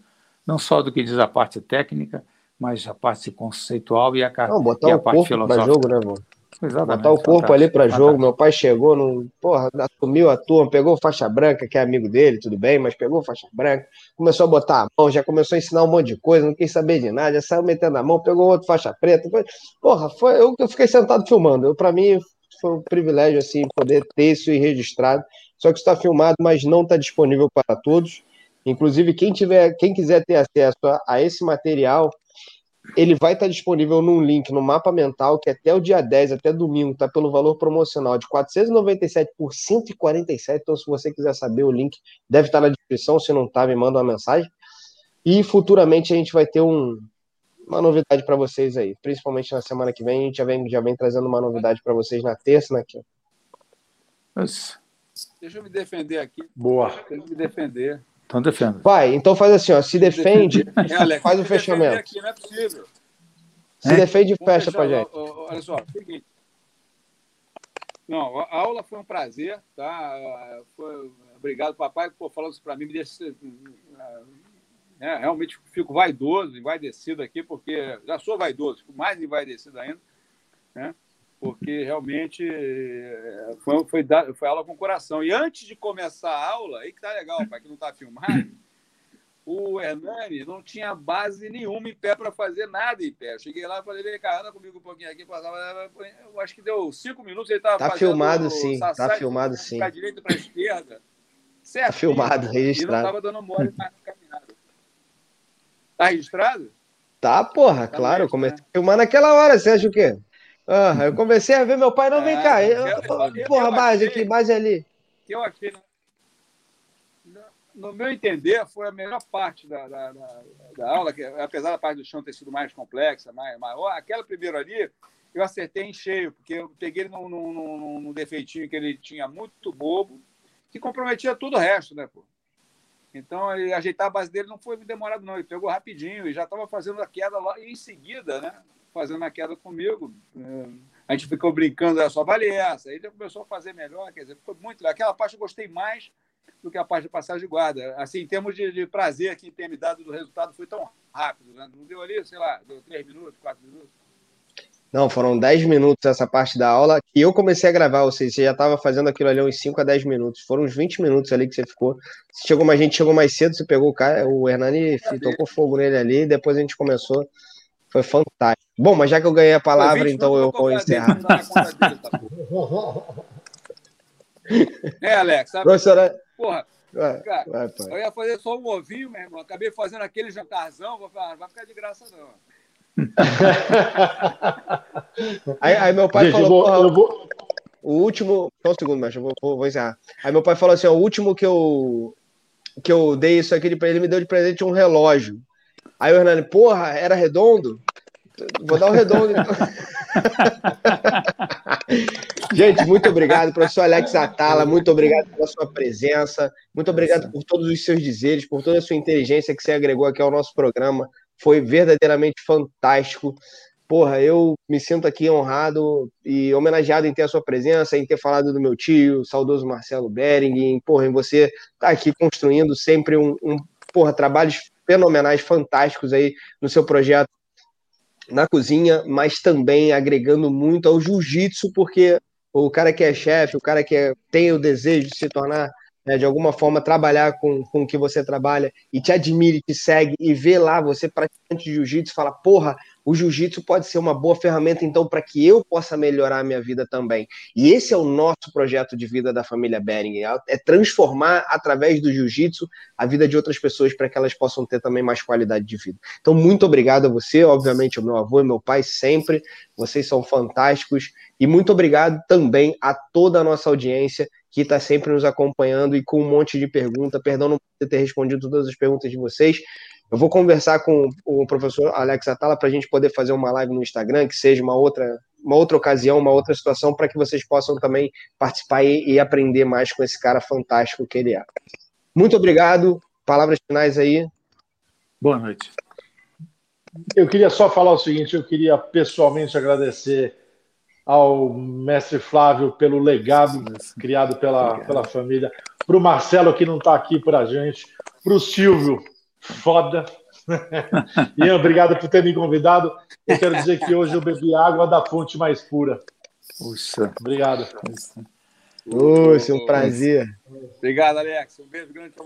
não só do que diz a parte técnica, mas a parte conceitual e a, não, botar e a o parte filosófica. Jogo, né, mano? Exatamente, botar o corpo ali para jogo. Meu pai chegou, não, porra, assumiu a turma, pegou faixa branca, que é amigo dele, tudo bem, mas pegou faixa branca, começou a botar a mão, já começou a ensinar um monte de coisa, não quis saber de nada, já saiu metendo a mão, pegou outro faixa preta. Foi, porra, foi, eu, eu fiquei sentado filmando. Para mim foi um privilégio assim poder ter isso registrado. Só que está filmado, mas não está disponível para todos. Inclusive, quem tiver, quem quiser ter acesso a, a esse material, ele vai estar disponível num link no mapa mental, que até o dia 10, até domingo, está pelo valor promocional de 497 por 147. Então, se você quiser saber, o link deve estar na descrição. Se não está, me manda uma mensagem. E futuramente a gente vai ter um, uma novidade para vocês aí, principalmente na semana que vem. A gente já vem, já vem trazendo uma novidade para vocês na terça, na quinta. Deixa eu me defender aqui. Boa. Deixa eu me defender. Então defenda. Vai, então faz assim, ó, se defende, <laughs> é, Alex, faz o fechamento. Aqui, não é possível. Se é? defende e fecha pra gente. Olha só, seguinte. Não, a aula foi um prazer, tá? Foi, obrigado, papai, por falando isso para mim. Me deixa, né, realmente fico vaidoso, envaidecido aqui, porque já sou vaidoso, fico mais envaidecido ainda, né? Porque realmente eh, foi, foi, foi aula com coração. E antes de começar a aula, aí que tá legal, para que não está filmado, o Hernani não tinha base nenhuma em pé para fazer nada em pé. Eu cheguei lá e falei, vem cá, anda comigo um pouquinho aqui. Eu acho que deu cinco minutos, ele estava tá fazendo... filmado sim, tá filmado sim. Para direita para esquerda. Certo. Tá filmado, registrado. E não estava dando mole na caminhada. Tá registrado? Tá, porra, tá claro. eu comecei né? a filmar naquela hora. Você acha o quê? Ah, eu comecei a ver meu pai, não, vem é, cá. Eu, eu, porra, base aqui, base ali. Eu achei, no meu entender, foi a melhor parte da, da, da, da, aula, que apesar da parte do chão ter sido mais complexa, mais maior, aquela primeira ali, eu acertei em cheio, porque eu peguei ele num, num, num, num defeitinho que ele tinha muito bobo, que comprometia todo o resto, né, pô? Então, ele, ajeitar a base dele não foi demorado, não. Ele pegou rapidinho e já estava fazendo a queda lá. E em seguida, né? Fazendo a queda comigo. É, a gente ficou brincando, era só vale essa. Aí ele começou a fazer melhor, quer dizer, ficou muito legal. Aquela parte eu gostei mais do que a parte de passagem de guarda. Assim, em termos de, de prazer que ter me dado do resultado, foi tão rápido. Né? Não deu ali, sei lá, deu três minutos, quatro minutos. Não, foram 10 minutos essa parte da aula que eu comecei a gravar, ou seja, você já estava fazendo aquilo ali uns 5 a 10 minutos. Foram uns 20 minutos ali que você ficou. Chegou mais gente, chegou mais cedo, você pegou o cara, o Hernani tocou fogo nele ali, depois a gente começou. Foi fantástico. Bom, mas já que eu ganhei a palavra, então eu vou encerrar. Tá <laughs> é, Alex, sabe? Professora... Porra, vai, cara, vai, eu ia fazer só um ovinho, meu irmão. Acabei fazendo aquele jantarzão, vou falar, vai ficar de graça, não. <laughs> aí, aí, meu pai Gente, falou, eu vou, eu vou... o último, só um segundo, mas eu vou, vou, vou, encerrar. Aí meu pai falou assim, ó, o último que eu que eu dei isso aqui para ele me deu de presente um relógio. Aí o Hernani, porra, era redondo? Vou dar o um redondo então. <laughs> Gente, muito obrigado, professor Alex Atala, muito obrigado pela sua presença, muito obrigado por todos os seus dizeres, por toda a sua inteligência que você agregou aqui ao nosso programa. Foi verdadeiramente fantástico. Porra, eu me sinto aqui honrado e homenageado em ter a sua presença, em ter falado do meu tio, saudoso Marcelo Bering, em, porra, em você estar tá aqui construindo sempre um, um porra, trabalhos fenomenais, fantásticos aí no seu projeto na cozinha, mas também agregando muito ao jiu-jitsu, porque o cara que é chefe, o cara que é, tem o desejo de se tornar né, de alguma forma trabalhar com, com o que você trabalha e te admire, te segue e vê lá você praticante de jiu-jitsu fala, porra, o jiu-jitsu pode ser uma boa ferramenta então para que eu possa melhorar a minha vida também. E esse é o nosso projeto de vida da família Bering, é, é transformar através do jiu-jitsu a vida de outras pessoas para que elas possam ter também mais qualidade de vida. Então, muito obrigado a você, obviamente, o meu avô e meu pai sempre, vocês são fantásticos e muito obrigado também a toda a nossa audiência que está sempre nos acompanhando e com um monte de perguntas. Perdão não ter respondido todas as perguntas de vocês. Eu vou conversar com o professor Alex Atala para a gente poder fazer uma live no Instagram, que seja uma outra, uma outra ocasião, uma outra situação, para que vocês possam também participar e, e, aprender mais com esse cara fantástico que ele é. Muito obrigado. Palavras finais aí. Boa noite. Eu queria só falar o seguinte: eu queria pessoalmente agradecer ao mestre Flávio pelo legado criado pela, pela família, para o Marcelo que não está aqui para a gente, para o Silvio, foda. <laughs> Ian, obrigado por ter me convidado. Eu quero dizer que hoje eu bebi água da fonte mais pura. Puxa. Obrigado. Puxa, um prazer. Obrigado, Alex. Um beijo grande para